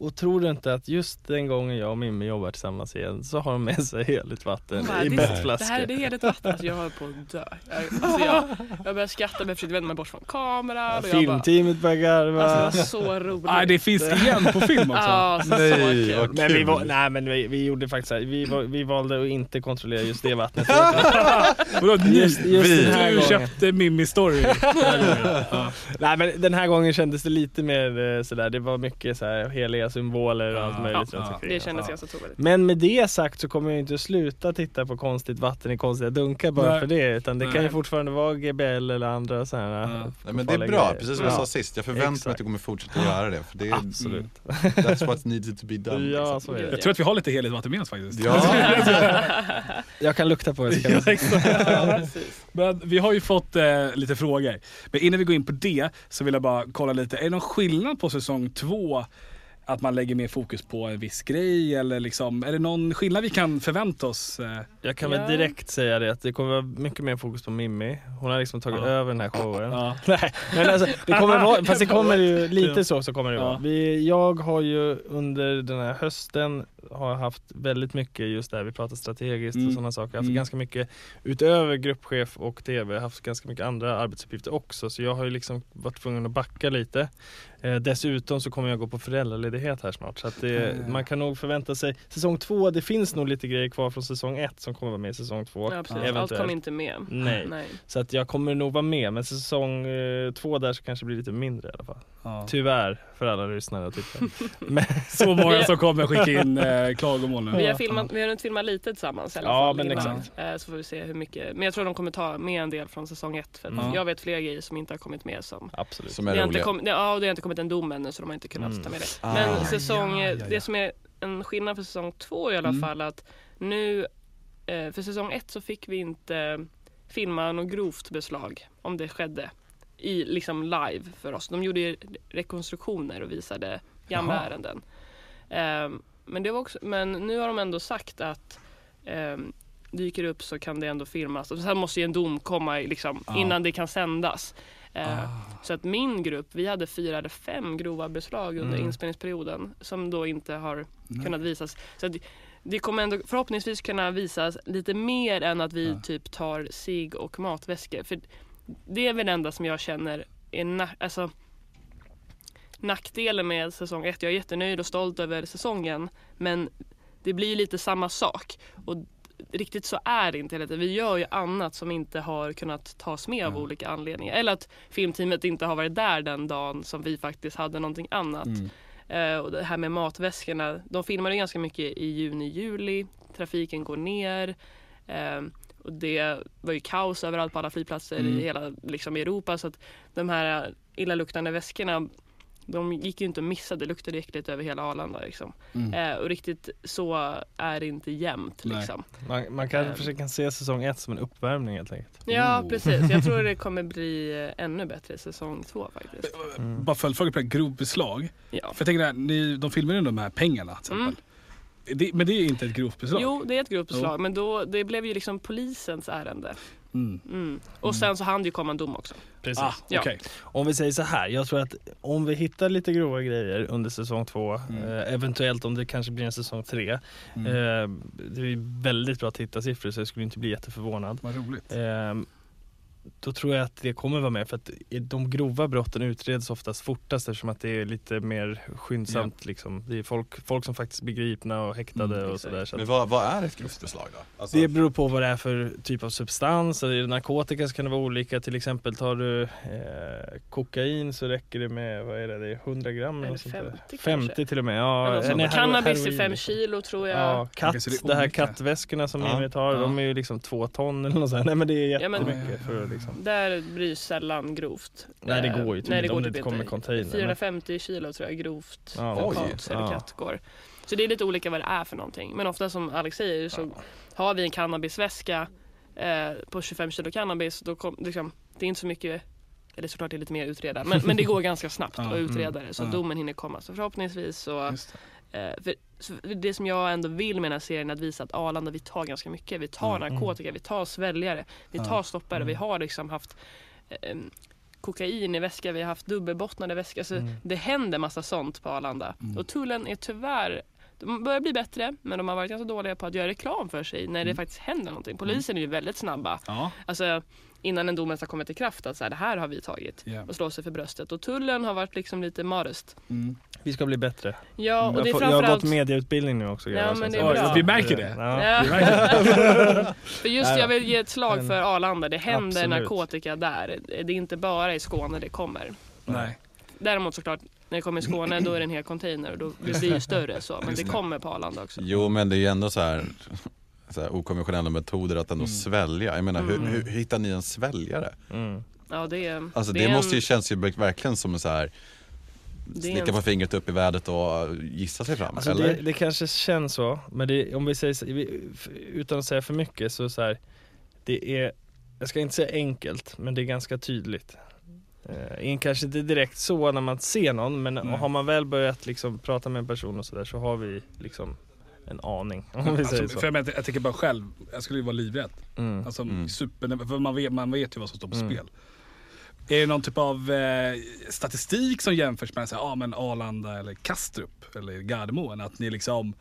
Och tror du inte att just den gången jag och Mimmi jobbar tillsammans igen så har de med sig heligt vatten Bara, i det- petflaskor. Det här det är helt vatten. Alltså jag höll på att dö. Jag, alltså jag, jag började skratta men jag försökte vända mig bort från kameran. Ja, Filmteamet börjar garva. alltså det var så roligt. Nej, det finns igen på film också. Så, Nej, så kul. men vi, var, nej, men vi, vi gjorde faktiskt så här, vi, var, vi valde att inte kontrollera just det vattnet. Vadå? Just- just Vi. den här du gången. köpte Mimmi Story. ja. Nej men den här gången kändes det lite mer eh, sådär, det var mycket så här heliga symboler och allt möjligt ja, runt omkring. Det kändes Ja. ganska trovärdigt. Men med det sagt så kommer jag inte sluta titta på konstigt vatten i konstiga dunkar bara Nej. för det. Utan det kan ju Nej. fortfarande vara GBL eller andra sådana Ja. Nej, men det är bra, precis som jag sa sist. Jag förväntar mig Exakt. att du kommer fortsätta göra det. För det är, Absolut. that's what needed to be done. Ja, liksom. så är det. Jag tror att vi har lite heligt vatten med oss faktiskt. Ja, Jag kan lukta på det. så kan Ja. Men vi har ju fått eh, lite frågor. Men innan vi går in på det så vill jag bara kolla lite. Är det någon skillnad på säsong två? Att man lägger mer fokus på en viss grej eller liksom, är det någon skillnad vi kan förvänta oss? Eh? Jag kan väl direkt säga det att det kommer vara mycket mer fokus på Mimmi. Hon har liksom tagit Ja. över den här showen. Ja. Nej, men alltså, det kommer vara, fast det kommer ju lite så så kommer det Ja. vara. Vi, jag har ju under den här hösten har haft väldigt mycket just det här, vi pratar strategiskt Mm. och sådana saker. Jag har haft Mm. ganska mycket utöver gruppchef och tv, haft ganska mycket andra arbetsuppgifter också. Så jag har ju liksom varit tvungen att backa lite. Eh, dessutom så kommer jag gå på föräldraledighet här snart. Så att det, Mm. man kan nog förvänta sig, säsong två, det finns nog lite grejer kvar från säsong ett som kommer vara med i säsong två. Ja, precis. Allt kom inte med. Nej. Nej. Så att jag kommer nog vara med, men säsong eh, två där så kanske det blir lite mindre i alla fall. Ja. Tyvärr för alla lyssnare och tittare. men, Så många som kommer skicka in eh, klagomål nu. Vi har, filmat, vi har inte filmat lite tillsammans i alla Ja, fall. men innan. exakt. Eh, Så får vi se hur mycket. Men jag tror de kommer ta med en del från säsong ett. För att Mm. Jag vet fler grejer som inte har kommit med. Som, absolut. som det, är har inte roliga. kom, ja, och det har inte kommit en dom ännu så de har inte kunnat Mm. ta med det. Ah. Men säsong, Ja, ja, ja. det som är en skillnad för säsong två i alla Mm. fall att nu eh, för säsong ett så fick vi inte filma något grovt beslag om det skedde i liksom live för oss. De gjorde ju rekonstruktioner och visade gamla Jaha. ärenden. Ehm, men, det var också, men nu har de ändå sagt att um, dyker upp så kan det ändå filmas. Och sen måste ju en dom komma liksom, Ja. innan det kan sändas. Eh, Ah. Så att min grupp, vi hade fyra eller fem grova beslag under Mm. inspelningsperioden som då inte har Nej. kunnat visas. Så att det kommer ändå förhoppningsvis kunna visas lite mer än att vi Ja. typ tar sig och matväskor. För det är väl det enda som jag känner är alltså, nackdelen med säsong ett. Jag är jättenöjd och stolt över säsongen men det blir lite samma sak. Och riktigt så är det inte. Vi gör ju annat som inte har kunnat tas med av Ja. olika anledningar. Eller att filmteamet inte har varit där den dagen som vi faktiskt hade någonting annat. Mm. Eh, och det här med matväskorna. De filmade ganska mycket i juni, juli. Trafiken går ner. Eh, och det var ju kaos överallt på alla flygplatser Mm. i hela liksom, Europa. Så att de här illaluktande väskorna de gick ju inte att missa. Det luktade äckligt över hela Arlanda. Liksom. Mm. Eh, och riktigt så är det inte jämnt. Nej. Liksom. Man, man kan se säsong ett som en uppvärmning helt enkelt. Ja, Oh. precis. Jag tror det kommer bli eh, ännu bättre i säsong två faktiskt. Mm. Bara följdfråga på det här grovbeslag. Ja. För jag tänker där, ni, de filmar ju de här pengarna till exempel. Det, men det är inte ett grovt beslag? Mm. Jo, det är ett grovt beslag, men då, det blev ju liksom polisens ärende. Mm. Mm. Och sen så hann det ju komma en dom också. Precis. Ah, Ja. okej. Om vi säger så här, jag tror att om vi hittar lite grova grejer under säsong två, Mm. eh, eventuellt om det kanske blir en säsong tre. Mm. Eh, det är väldigt bra tittarsiffror så jag skulle inte bli jätteförvånad. Vad roligt. Eh, då tror jag att det kommer vara med för att de grova brotten utreds oftast fortast eftersom att det är lite mer skyndsamt. Liksom. Det är folk, folk som faktiskt blir gripna och häktade Mm, och sådär. Så Men vad, vad är ett grovt beslag då? Alltså, det beror på vad det är för typ av substans. Är det narkotika så kan det vara olika. Till exempel tar du eh, kokain så räcker det med, vad är det, det är 100 gram Eller något sånt där. 50 kanske. 50 till och med. Ja, nej, Cannabis är heroin. fem kilo tror jag. Ja, katt, det det här kattväskorna som Ja. Emil tar, Ja. de är ju liksom två ton eller något sånt. Nej men det är Ja, men- jättemycket för att liksom. Där det sällan grovt. Nej det Eh, går ju typ nej, det inte går om det typ inte kommer container. men- 450 kilo tror jag grovt Ja, för kat eller Ja. katt går. Så det är lite olika vad det är för någonting. Men ofta som Alex säger så har vi en cannabisväska eh, på 25 kilo cannabis. Då kom, liksom, det är inte så mycket eller såklart det är lite mer att utreda. Men, men det går ganska snabbt Ja, att utreda det. Så ja. domen hinner komma. Så förhoppningsvis så Eh, för, så det som jag ändå vill med den här serien är att visa att Arlanda, vi tar ganska mycket. Vi tar Mm. narkotika, vi tar sväljare, vi tar stoppare. Vi Mm. har liksom haft eh, kokain i väska, vi har haft dubbelbottnade väskor. Alltså, Mm. Det händer massa sånt på Arlanda. Mm. Och tullen är tyvärr de börjar bli bättre, men de har varit ganska dåliga på att göra reklam för sig när det Mm. faktiskt händer någonting. Polisen är ju väldigt snabba. Ja. Alltså, innan en dom ens har kommit i kraft, att så här, det här har vi tagit. Ja. Och slå sig för bröstet. Och tullen har varit liksom lite modest. Mm. Vi ska bli bättre. Ja, och det är jag, får, jag har framförallt... gått mediautbildning nu också. Ja, men det är bra. Vi märker det. Ja. Ja. Vi märker För just jag vill ge ett slag för Arlanda. Det händer Absolut. narkotika där. Det är inte bara i Skåne det kommer. Nej. Däremot såklart, när det kommer i Skåne då är det en hel container och då det blir ju större så. Men det det. kommer på Arlanda också. Jo men det är ju ändå så här, så här okonventionella metoder att ändå Mm. svälja. Jag menar Mm. hur, hur hittar ni en sväljare? Mm. Ja, det är, Alltså det, är måste ju en, känns ju verkligen som en så här det är slicka på fingret upp i vädret och gissa sig fram, Alltså eller? det, det kanske känns så, men det, om vi säger så- utan att säga för mycket så, så här, det är, jag ska inte säga enkelt, men det är ganska tydligt. Eh, kanske inte direkt så när man ser någon, men Nej. har man väl börjat liksom prata med en person och sådär så har vi liksom en aning. Om vi säger Alltså, så. för jag, menar, jag tänker bara själv, jag skulle ju vara livrädd. Mm. Alltså, Mm. super, för man vet, man vet ju vad som står på Mm. spel. Är det någon typ av eh, statistik som jämförs med så här, ja, men Arlanda eller Kastrup eller Gardermoen? Att ni liksom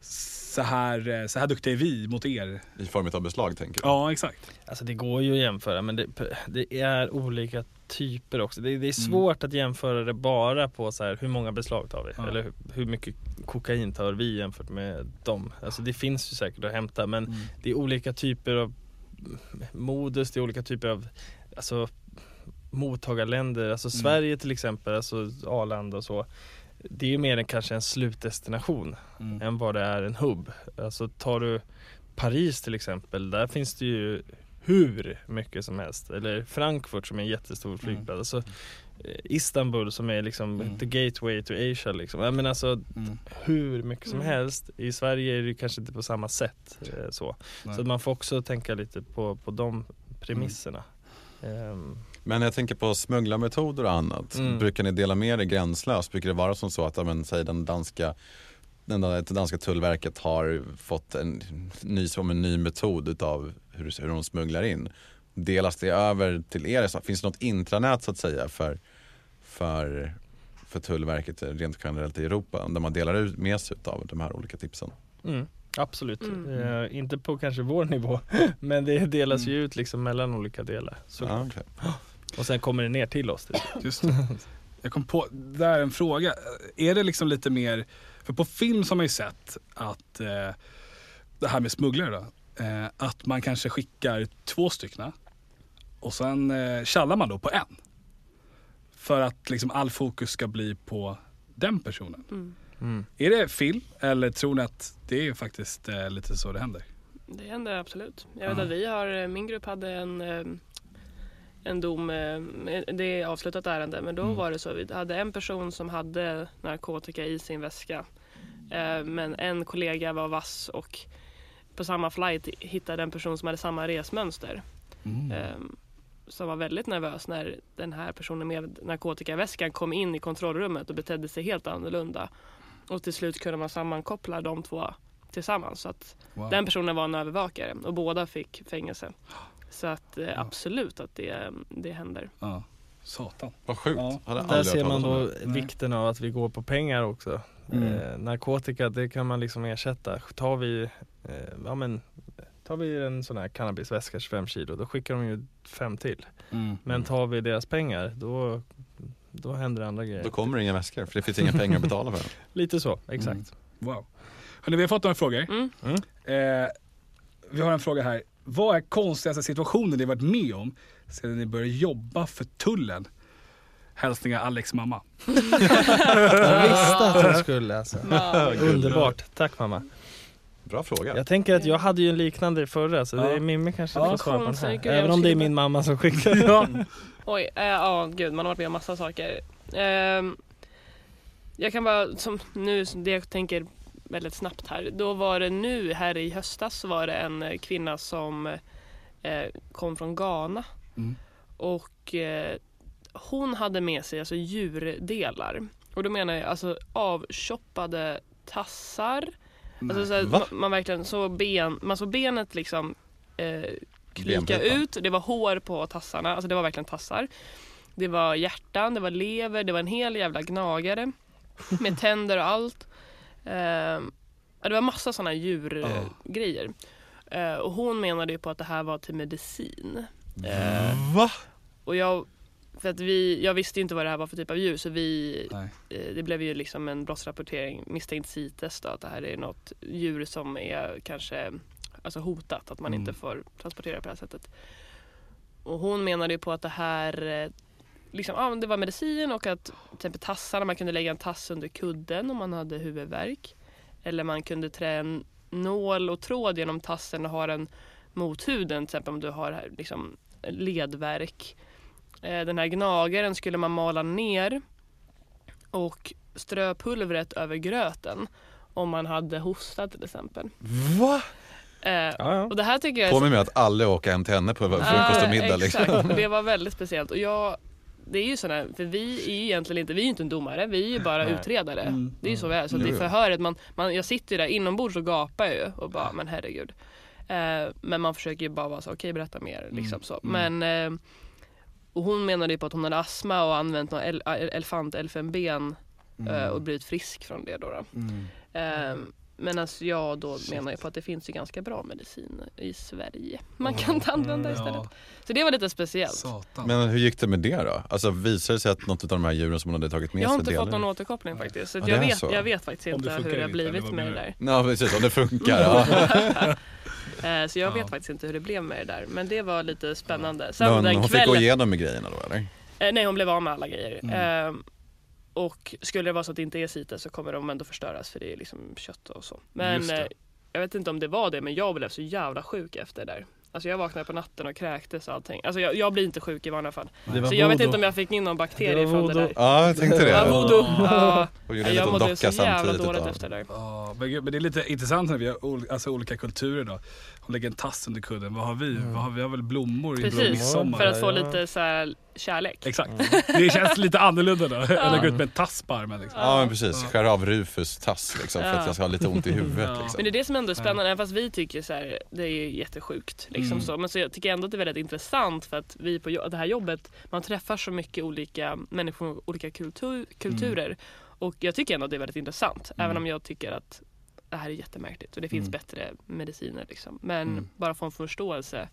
så här, eh, så här duktiga är vi mot er. I form av beslag tänker du? Ja exakt. Alltså det går ju att jämföra men det, det är olika typer också. Det, det är Mm. svårt att jämföra det bara på så här, hur många beslag tar vi? Ja. Eller hur, hur mycket kokain tar vi jämfört med dem? Alltså det finns ju säkert att hämta men Mm. det är olika typer av modus, det är olika typer av alltså, mottagarländer. Alltså Mm. Sverige till exempel, alltså Arlanda och så. Det är ju mer än kanske en slutdestination Mm. än vad det är en hubb. Alltså tar du Paris till exempel, där finns det ju hur mycket som helst. Eller Frankfurt som är en jättestor flygplats. Alltså, eh, Istanbul som är liksom Mm. the gateway to Asia liksom. Jag menar alltså Mm. hur mycket som Mm. helst. I Sverige är det kanske inte på samma sätt eh, så. Nej. Så att man får också tänka lite på, på de premisserna. Ehm, Men jag tänker på smugglarmetoder och annat. Mm. Brukar ni dela med er gränslöst? Brukar det vara som så att, men, säg den danska den danska tullverket har fått en ny, som en ny metod utav hur, hur de smugglar in. Delas det över till er? Så Finns det något intranät så att säga för, för, för Tullverket rent generellt i Europa där man delar ut med sig av de här olika tipsen? mm. Absolut. Mm. Eh, inte på kanske vår nivå, men det delas Mm. ju ut liksom mellan olika delar. Så. Ja, okej. Och sen kommer det ner till oss. Typ. Just det. Jag kom på, där är en fråga. Är det liksom lite mer, för på film så har man ju sett att eh, det här med smugglare då, eh, att man kanske skickar två stycken och sen eh, tjallar man då på en. För att liksom all fokus ska bli på den personen. Mm. Mm. Är det film eller tror ni att det är faktiskt eh, lite så det händer? Det händer absolut. Jag vet Ja. att vi har, eh, min grupp hade en, eh, en dom, eh, det är avslutat ärende, men då Mm. var det så. Vi hade en person som hade narkotika i sin väska. eh, Men en kollega var vass och på samma flight hittade en person som hade samma resmönster. Mm. Ehm, Som var väldigt nervös när den här personen med narkotikaväskan kom in i kontrollrummet och betedde sig helt annorlunda. Och till slut kunde man sammankoppla de två tillsammans. Så att Wow. den personen var en övervakare och båda fick fängelse. Så att eh, absolut att det, det händer. Ja. Satan. Vad sjukt. Ja. Där ser man då vikten av att vi går på pengar också. Mm. Eh, narkotika det kan man liksom ersätta. Tar vi, eh, ja, men, tar vi en sån här cannabisväska 25 kilo då skickar de ju fem till. Mm. Men tar vi deras pengar då, då händer andra grejer. Då kommer det inga väskor för det finns inga pengar att betala för. Lite så, exakt. Mm. Wow. Hörrni, vi har fått några frågor. Mm. Eh, vi har en fråga här. Vad är konstigaste situationen ni varit med om sedan ni började jobba för tullen? Hälsningar Alex mamma. Jag visste att hon skulle alltså. Ja. Underbart, tack mamma. Bra fråga. Jag tänker att jag hade ju en liknande förra så det Ja. är Mimmi kanske Ja, får svara på den här. Även om det är min mamma som skickar. ja. Oj, eh, ja gud man har varit med om massa saker. Ehm, jag kan bara, som nu, det jag tänker väldigt snabbt här. Då var det nu här i höstas så var det en eh, kvinna som eh, kom från Ghana. Mm. Och eh, hon hade med sig alltså djurdelar. Och då menar jag alltså avchoppade tassar. Alltså, så man, man verkligen så ben, man såg benet liksom eh, klyka Benbrytaren. ut. Det var hår på tassarna, alltså det var verkligen tassar. Det var hjärtan, det var lever, det var en hel jävla gnagare med tänder och allt. Ehm, det var massa sådana djurgrejer. Eh, och hon menade ju på att det här var till medicin. Va? och jag, för att vi, jag visste inte vad det här var för typ av djur så vi, eh, det blev ju liksom en brottsrapportering misstänkt CITES då, att det här är något djur som är kanske alltså hotat, att man Mm. inte får transportera på det här sättet. Och hon menade ju på att det här eh, liksom, ja, det var medicin och att till exempel tassarna, man kunde lägga en tass under kudden om man hade huvudvärk. Eller man kunde trä en nål och tråd genom tassen och ha den mot huden, till exempel om du har liksom, ledvärk. Eh, Den här gnagaren skulle man mala ner och strö pulvret över gröten om man hade hosta till exempel. Va? Eh, Ja, ja. och det här tycker jag är På mig med att aldrig åka hem till henne på frukost och middag liksom. Exakt, det var väldigt speciellt. Och jag, det är ju sådär, för vi är ju egentligen inte, vi är ju inte en domare, vi är ju bara Nej. utredare. Mm. Det är ju så vi är. Så Jo, det jo. förhöret, man, man, jag sitter ju där inombords och gapar ju och bara, men herregud. Eh, men man försöker ju bara vara så, okej berätta mer. Liksom så. Mm. Men, eh, och hon menade ju på att hon hade astma och använt någon el, elefant elfenben eh, och blivit frisk från det då. då. Mm. Eh, Medan jag då menar ju på att det finns ju ganska bra medicin i Sverige. Man kan använda istället. Ja, Så det var lite speciellt. satan. Men hur gick det med det då? Alltså visade det sig att något av de här djuren som hon hade tagit med jag har sig inte fått någon återkoppling faktiskt. Så Ja, jag, vet, så. jag vet faktiskt inte hur det har blivit med det där. Ja precis, om det funkar. Ja. Eh, Så jag Ja. vet faktiskt inte hur det blev med det där. Men det var lite spännande. Sen Men den hon fick gå kvällen, igenom med grejerna då eller? eh, nej hon blev av med alla grejer. Mm. Eh, och skulle det vara så att det inte är CITES så kommer de ändå förstöras för det är liksom kött och så. Men eh, jag vet inte om det var det men jag blev så jävla sjuk efter det där. Alltså jag vaknade på natten och kräktes och allting. Alltså jag, jag blir inte sjuk i vanliga fall. Så jag vet inte om jag fick in någon bakterie Det från det där. Ja jag tänkte Ja, det. voodoo. Ja. Och gjorde en Jag mådde docka så jävla dåligt efter det där. Ja, men det är lite intressant när vi har ol- alltså, olika kulturer då. Hon lägger en tass under kudden. Vad har vi? Mm. Vad har, vi har väl blommor i Precis, midsommar. för att få Ja, ja. lite så här kärlek. Exakt. Det känns lite annorlunda då. Än att gå ut med en tass på armen. Liksom. Ja men precis, Ja. skär av Rufus tass liksom för Ja. att jag ska ha lite ont i huvudet Ja. liksom. Men det är det som ändå är spännande, även fast vi tycker så här, det är ju jättesjukt. Liksom Mm. så. Men så jag tycker ändå att det är väldigt intressant för att vi på det här jobbet, man träffar så mycket olika människor och olika kultur, kulturer. Och jag tycker ändå att det är väldigt intressant. Mm. Även om jag tycker att det här är jättemärkligt och det finns Mm. bättre mediciner. Liksom. Men Mm. bara få en förståelse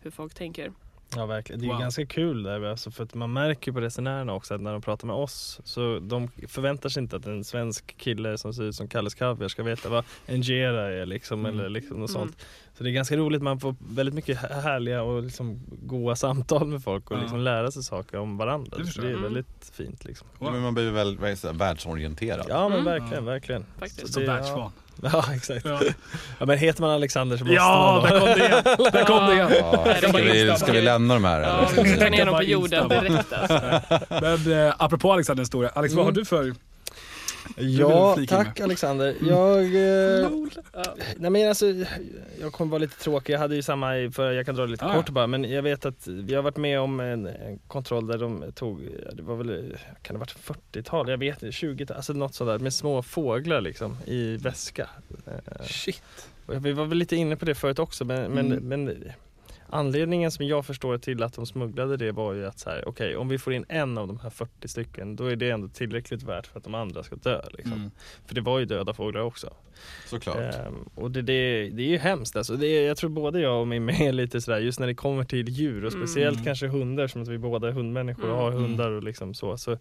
hur folk tänker. Ja verkligen, det är ju Wow. ganska kul där alltså, för att man märker ju på resenärerna också att när de pratar med oss så de förväntar sig inte att en svensk kille som ser ut som Kalles Kaviar ska veta vad injera är liksom Mm. eller liksom något Mm. sånt. Så det är ganska roligt, man får väldigt mycket hä- härliga och liksom goa samtal med folk och Ja. liksom lära sig saker om varandra. Det Så det är. Mm. väldigt fint liksom. Wow. Men man blir väl så världsorienterad. Ja men Mm. verkligen, Ja. verkligen. Faktiskt. Som det- världsvan. Ja exakt. Ja, Ja men heter man Alexander så måste ja man där då. kom det igen. Där kom det igen. Ja, ska, vi, ska vi lämna de här Ja, eller? vi tar ner Det dem på jorden direkt alltså. Men eh, apropå Alexander den store, Alex vad har Mm. du för... Ja, tack med. Alexander. Jag... Eh, nej men alltså, jag kommer vara lite tråkig. Jag hade ju samma i förra, jag kan dra det lite Ah, kort bara. Men jag vet att vi har varit med om en, en kontroll där de tog, det var väl, kan det ha varit 40-tal? Jag vet inte, 20 alltså något sådär med små fåglar liksom i väska. Eh, Shit. och vi var väl lite inne på det förut också men, men, Mm. men Anledningen som jag förstår till att de smugglade det var ju att så här, okej om vi får in en av de här 40 stycken då är det ändå tillräckligt värt för att de andra ska dö. Liksom. Mm. För det var ju döda fåglar också. Såklart. Ehm, och det, det, det är ju hemskt alltså. Det är, jag tror både jag och Mimmi är lite sådär just när det kommer till djur och speciellt Mm. kanske hundar som att vi båda är hundmänniskor och har Mm. hundar och liksom så. så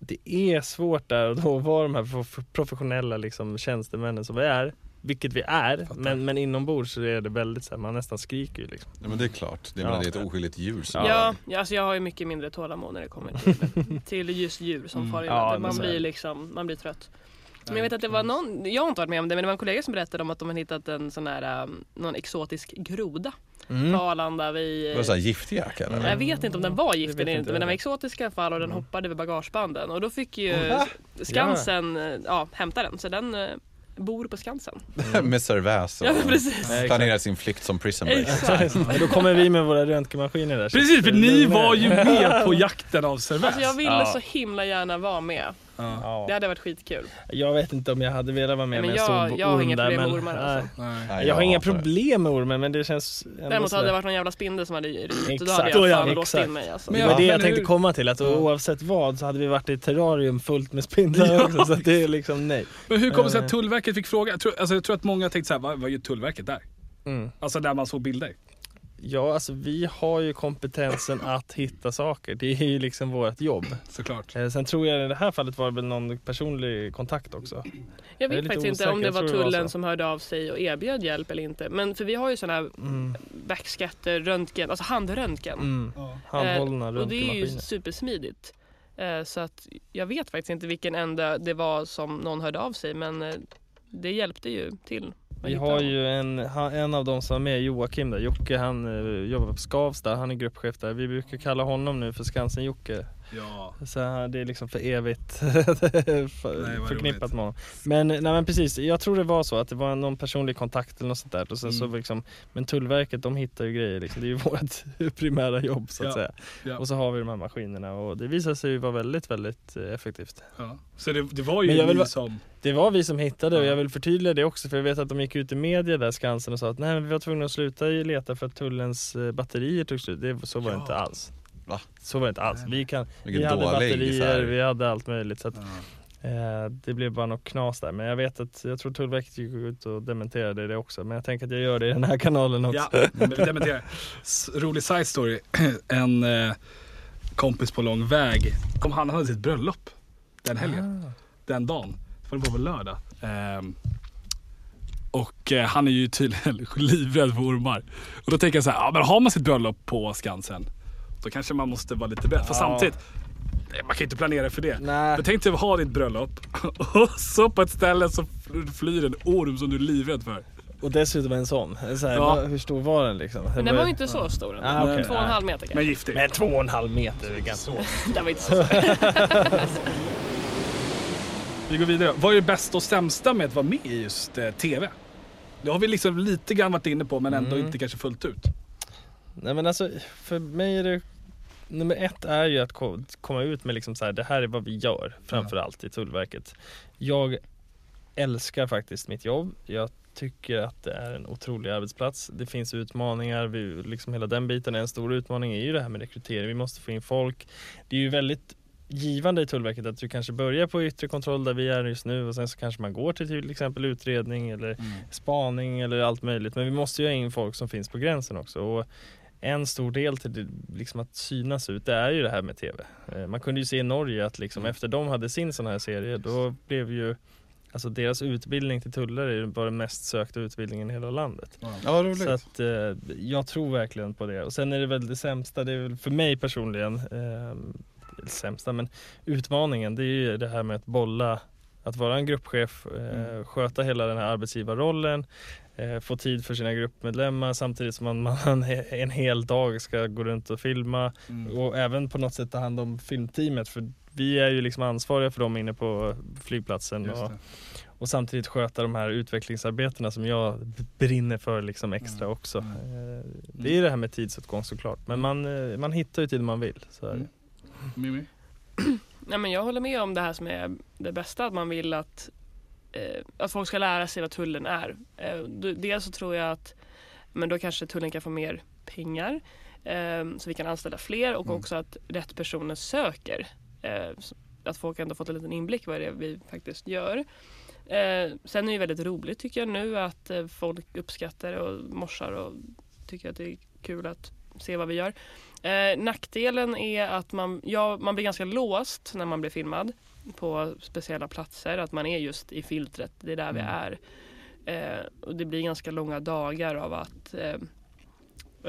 det är svårt där och då vara de här prof- professionella liksom, tjänstemännen som vi är. Vilket vi är, Fattar. men, men inombords så är det väldigt så här, man nästan skriker ju liksom. Ja, men det är klart. Det är, Ja. det är ett oskyldigt djur. som- Ja, ja alltså jag har ju mycket mindre tålamod när det kommer till, till just djur som Mm. far Ja, illa. men man så blir det. liksom, man blir trött. Men jag vet att det var någon, jag har inte varit med om det, men det var en kollega som berättade om att de hade hittat en sån här, um, någon exotisk groda Mm. på Arlanda vid... Var det så här giftig eller? Jag vet inte om den var giftig eller inte inte, men den var exotisk i alla fall och den Mm. hoppade över bagagebanden. Och då fick ju. Skansen ja. Ja, hämta den, så den eh, bor på Skansen. Med serväs och Ja, planerar sin flykt som prison break. Exakt. Men då kommer vi med våra röntgenmaskiner där. Precis, för ni var ju med på jakten av servett. Alltså jag ville Ja. så himla gärna vara med. Ja. Det hade varit skitkul. Jag vet inte om jag hade velat vara med Nej, men med en jag- stor jag har orm inga där, problem med ormar, alltså. Nej. Nej, Jag har inga det. problem med ormen men det känns ändå Däremot hade det varit någon jävla spindel som hade rykt och då hade jag ja, fan låst in mig alltså. Men Det ja, var det jag tänkte hur- komma till, att oavsett vad så hade vi varit i ett terrarium fullt med spindlar Ja. också så att det är liksom nej. Men hur kommer det sig Eh. att Tullverket fick fråga? Jag tror, alltså, jag tror att många tänkte såhär, vad, vad gör Tullverket där? Mm. Alltså där man såg bilder. Ja alltså vi har ju kompetensen att hitta saker, det är ju liksom vårt jobb. Såklart. Eh, Sen tror jag i det här fallet var det väl någon personlig kontakt också. Jag Jag vet lite faktiskt inte osäker, om det jag var tror det var tullen som hörde av sig och erbjöd hjälp eller inte. Men för vi har ju sådana här Mm. backscatter, röntgen, alltså handröntgen. Mm. Ja. Handhållna Eh, och det är ju supersmidigt. Eh, så att jag vet faktiskt inte vilken ände det var som någon hörde av sig men eh, det hjälpte ju till. Vi har ju en, en av dem som var med, Joakim där, Jocke han eh, jobbar på Skavsta, han är gruppchef där. Vi brukar kalla honom nu för Skansen-Jocke. Ja. Så det är liksom för evigt för, Nej, förknippat roligt. med honom. Men, nej, men precis, jag tror det var så att det var någon personlig kontakt eller något sånt där. Och sen Mm. så liksom, men Tullverket de hittar ju grejer, liksom. det är ju vårt primära jobb så att Ja, säga. ja. Och så har vi de här maskinerna och det visar sig ju vara väldigt, väldigt eh, effektivt. Ja. Så det, det var ju va- som... Det var vi som hittade och Ja. jag vill förtydliga det också för jag vet att de gick ut i media där Skansen och sa att nej vi var tvungna att sluta leta för att tullens eh, batterier tog slut. Det, så var det inte alls. Va? Så var det inte alls. Vi, kan, vi hade batterier, vi hade allt möjligt. Så att, Ja. eh, det blev bara något knas där. Men jag vet att, jag tror Tullverket gick ut och dementerade det också. Men jag tänker att jag gör det i den här kanalen också. Ja, men vi dementerar. S- Rolig side story. En eh, kompis på lång väg, kom han hade sitt bröllop den helgen. Ah. Den dagen. Det var på lördag. Ehm, och eh, han är ju tydligen livrädd för ormar. Och då tänker jag så här, ja men har man sitt bröllop på Skansen, då kanske man måste vara lite beredd. För samtidigt, man kan ju inte planera för det. Nej. Jag tänkte ha ditt bröllop och så på ett ställe så fl- flyr en orm som du är livrädd för. Och dessutom en sån. Så här, Ja. Hur stor var den liksom? Men den var ju inte så stor. Ah, okej. Två och en halv meter Men kanske. giftig. Men två och en halv meter är ganska Den var inte så stor. Vi går vidare. Vad är det bästa och sämsta med att vara med i just eh, TV? Det har vi liksom lite grann varit inne på men ändå Mm. inte kanske fullt ut. Nej men alltså för mig är det Nummer ett är ju att ko- komma ut med liksom så här, det här är vad vi gör framförallt i Tullverket. Jag älskar faktiskt mitt jobb. Jag tycker att det är en otrolig arbetsplats. Det finns utmaningar, vi, liksom hela den biten är en stor utmaning är ju det här med rekrytering. Vi måste få in folk. Det är ju väldigt givande i Tullverket att du kanske börjar på yttre kontroll där vi är just nu och sen så kanske man går till till exempel utredning eller Mm. spaning eller allt möjligt. Men vi måste ju ha in folk som finns på gränsen också. Och en stor del till det, liksom att synas ut, det är ju det här med TV. Eh, Man kunde ju se i Norge att liksom Mm. efter de hade sin sån här serie, då blev ju Alltså deras utbildning till tullare var den mest sökta utbildningen i hela landet. Ja, roligt. Så att eh, jag tror verkligen på det. Och sen är det väl det sämsta, det är väl för mig personligen, eh, det sämsta men utmaningen det är ju det här med att bolla, att vara en gruppchef, eh, Mm. sköta hela den här arbetsgivarrollen, få tid för sina gruppmedlemmar samtidigt som man, man en hel dag ska gå runt och filma Mm. och även på något sätt ta hand om filmteamet för vi är ju liksom ansvariga för dem inne på flygplatsen och, och samtidigt sköta de här utvecklingsarbetena som jag brinner för liksom extra Mm. också. Mm. Eh, Det är ju det här med tidsåtgång såklart men man, eh, man hittar ju tid man vill. Så är. Mm. Mimmi? Nej, men jag håller med om det här som är det bästa, att man vill att, eh, att folk ska lära sig vad tullen är. Eh, dels så tror jag att men då kanske tullen kan få mer pengar eh, så vi kan anställa fler och Mm. också att rätt personer söker. Eh, att folk ändå fått en liten inblick vad det är vi faktiskt gör. Eh, sen är det väldigt roligt tycker jag nu att eh, folk uppskattar och morsar och tycker att det är kul att se vad vi gör. Eh, nackdelen är att man, ja, man blir ganska låst när man blir filmad på speciella platser. Att man är just i filtret, det är där vi Mm. är. Eh, och det blir ganska långa dagar av att eh,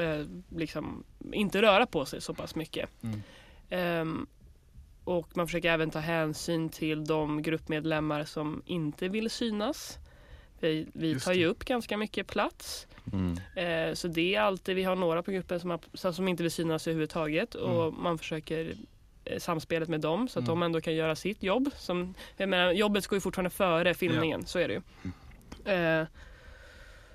eh, liksom inte röra på sig så pass mycket. Mm. Ehm, och man försöker även ta hänsyn till de gruppmedlemmar som inte vill synas. Vi, vi tar ju upp ganska mycket plats. Mm. Eh, så det är alltid, vi har några på gruppen som, har, som inte vill synas överhuvudtaget och man försöker eh, samspelet med dem så att Mm. de ändå kan göra sitt jobb. Som, jag menar, jobbet går ju fortfarande före filmningen, så är det ju. Eh,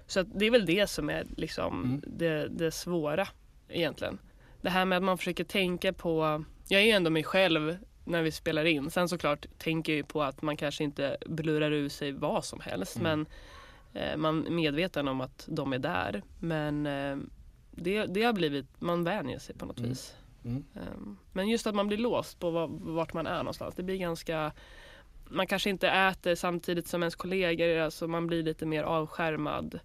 så det är väl det som är liksom Mm. det, det svåra egentligen. Det här med att man försöker tänka på, jag är ju ändå mig själv när vi spelar in. Sen såklart tänker jag ju på att man kanske inte blurrar ur sig vad som helst Mm. men eh, man är medveten om att de är där. Men eh, det, det har blivit, man vänjer sig på något Mm. vis. Mm. Um, Men just att man blir låst på var- vart man är någonstans. Det blir ganska Man kanske inte äter samtidigt som ens kollegor. Alltså man blir lite mer avskärmad.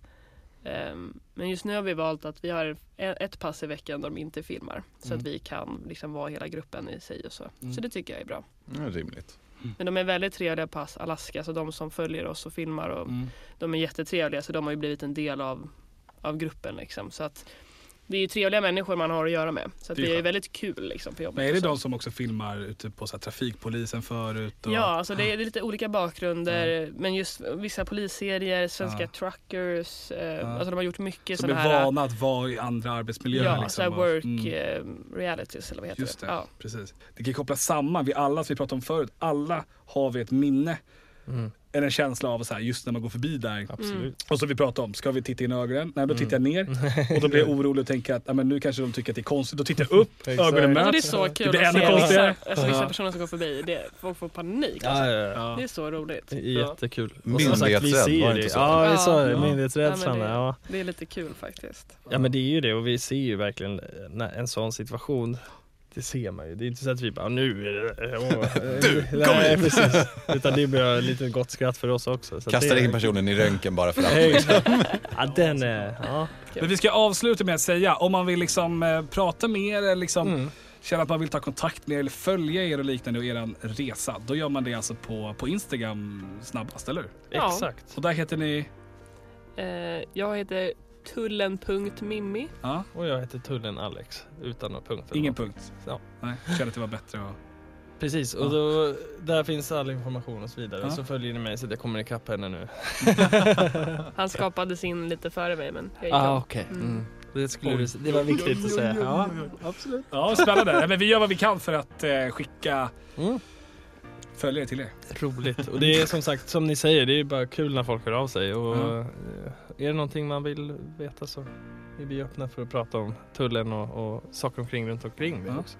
Um, Men just nu har vi valt att vi har e- ett pass i veckan där de inte filmar. Så Mm. att vi kan liksom vara hela gruppen i sig och så. Mm. Så det tycker jag är bra. Ja, rimligt. Men de är väldigt trevliga pass Alaska. Så de som följer oss och filmar. Och Mm. De är jättetrevliga. Så de har ju blivit en del av, av gruppen. Liksom. Så att det är ju trevliga människor man har att göra med. Så Det är det är väldigt kul liksom, på jobbet. Men är det de som också filmar ute på så här, trafikpolisen förut? Och... Ja, alltså det är det är lite olika bakgrunder. Men just vissa polisserier, Svenska Ja. Truckers. Eh, Ja. Alltså de har gjort mycket Som är sådana här, vana att vara i andra arbetsmiljöer. ja, liksom, så här work mm. eh, realities eller vad heter Just det, Ja. precis. Det kan kopplas samman. Vi alla, som vi pratade om förut, alla har vi ett minne Mm. eller en känsla av så här, just när man går förbi där. Absolut. Och som vi pratade om, ska vi titta in i ögonen? Nej, då tittar Mm. jag ner. Och då blir jag orolig och tänker att ja, men nu kanske de tycker att det är konstigt. Då tittar jag upp, ögonen Alltså, det är möts. så Det kul blir att ännu se konstigare. vissa, alltså, vissa personer som går förbi. Det, folk får panik. Alltså. Ja, ja, ja. Ja. Det är så roligt. Det jättekul. Myndighetsrädd, som sagt, vi var ser det det. inte så? Ja, vi sa det. Ja. Myndighetsrädslan. Ja, det- Det är lite kul faktiskt. ja, men det är ju det och vi ser ju verkligen när en sån situation det ser man ju. Det är inte så att vi bara nu är det... Åh, Du, nej, kom hit! precis. Utan det blir ett litet gott skratt för oss också. Så Kastar det, in personen i röntgen bara för att. Ja, den är... Ja. Men vi ska avsluta med att säga, om man vill liksom eh, prata med er eller liksom Mm. känna att man vill ta kontakt med er eller följa er och liknande och er resa. Då gör man det alltså på, på Instagram snabbast, eller hur? Ja. Exakt. Och där heter ni? Eh, jag heter tullen.mimmi. Ja, Och jag heter Tullen Alex utan någon punkt. eller ingen något. punkt. Ja. Nej, jag kände att det var bättre att... Precis, och Ja. då, där finns all information och så vidare. Ja. Så följer ni mig så att jag kommer ikapp henne nu. Han skapade sin lite före mig men jag gick Ah, om. okej. Mm. Mm. Det, skulle det var viktigt att säga. Ja, absolut. Ja, spännande. Nej, men vi gör vad vi kan för att eh, skicka Mm. Följare till er. Roligt. Och det är som sagt, som ni säger, det är bara kul när folk hör av sig. Och eh, är det någonting man vill veta så är vi öppna för att prata om tullen och, och saker omkring runt omkring Ja. också.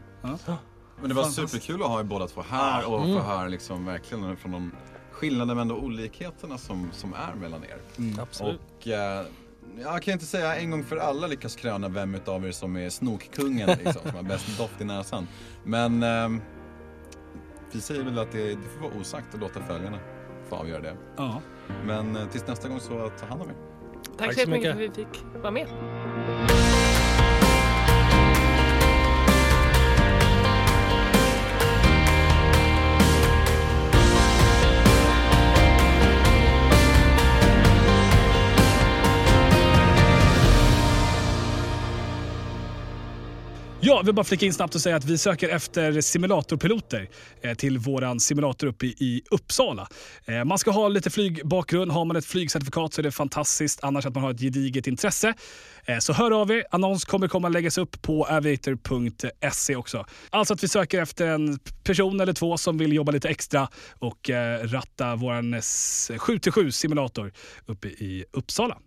Men det var superkul att ha er båda två här och Mm. få höra liksom verkligen från de skillnader men ändå olikheterna som, som är mellan er. Mm. Absolut. Och eh, jag kan inte säga en gång för alla lyckas kröna vem utav er som är snokkungen liksom, som har bäst doft i näsan. Men ehm, vi säger väl att det, det får vara osagt och låta följarna få avgöra det. Ja. Men eh, tills nästa gång så ta hand om er. Tack, så mycket för att vi fick vara med. Ja, vi vill bara flika in snabbt och säga att vi söker efter simulatorpiloter eh, till våran simulator uppe i, Uppsala. Eh, man ska ha lite flygbakgrund. Har man ett flygcertifikat så är det fantastiskt. Annars att man har ett gediget intresse. Eh, så hör av er. Annons kommer komma läggas upp på aviator.se också. Alltså att vi söker efter en person eller två som vill jobba lite extra och ratta våran 7-7 simulator uppe i Uppsala.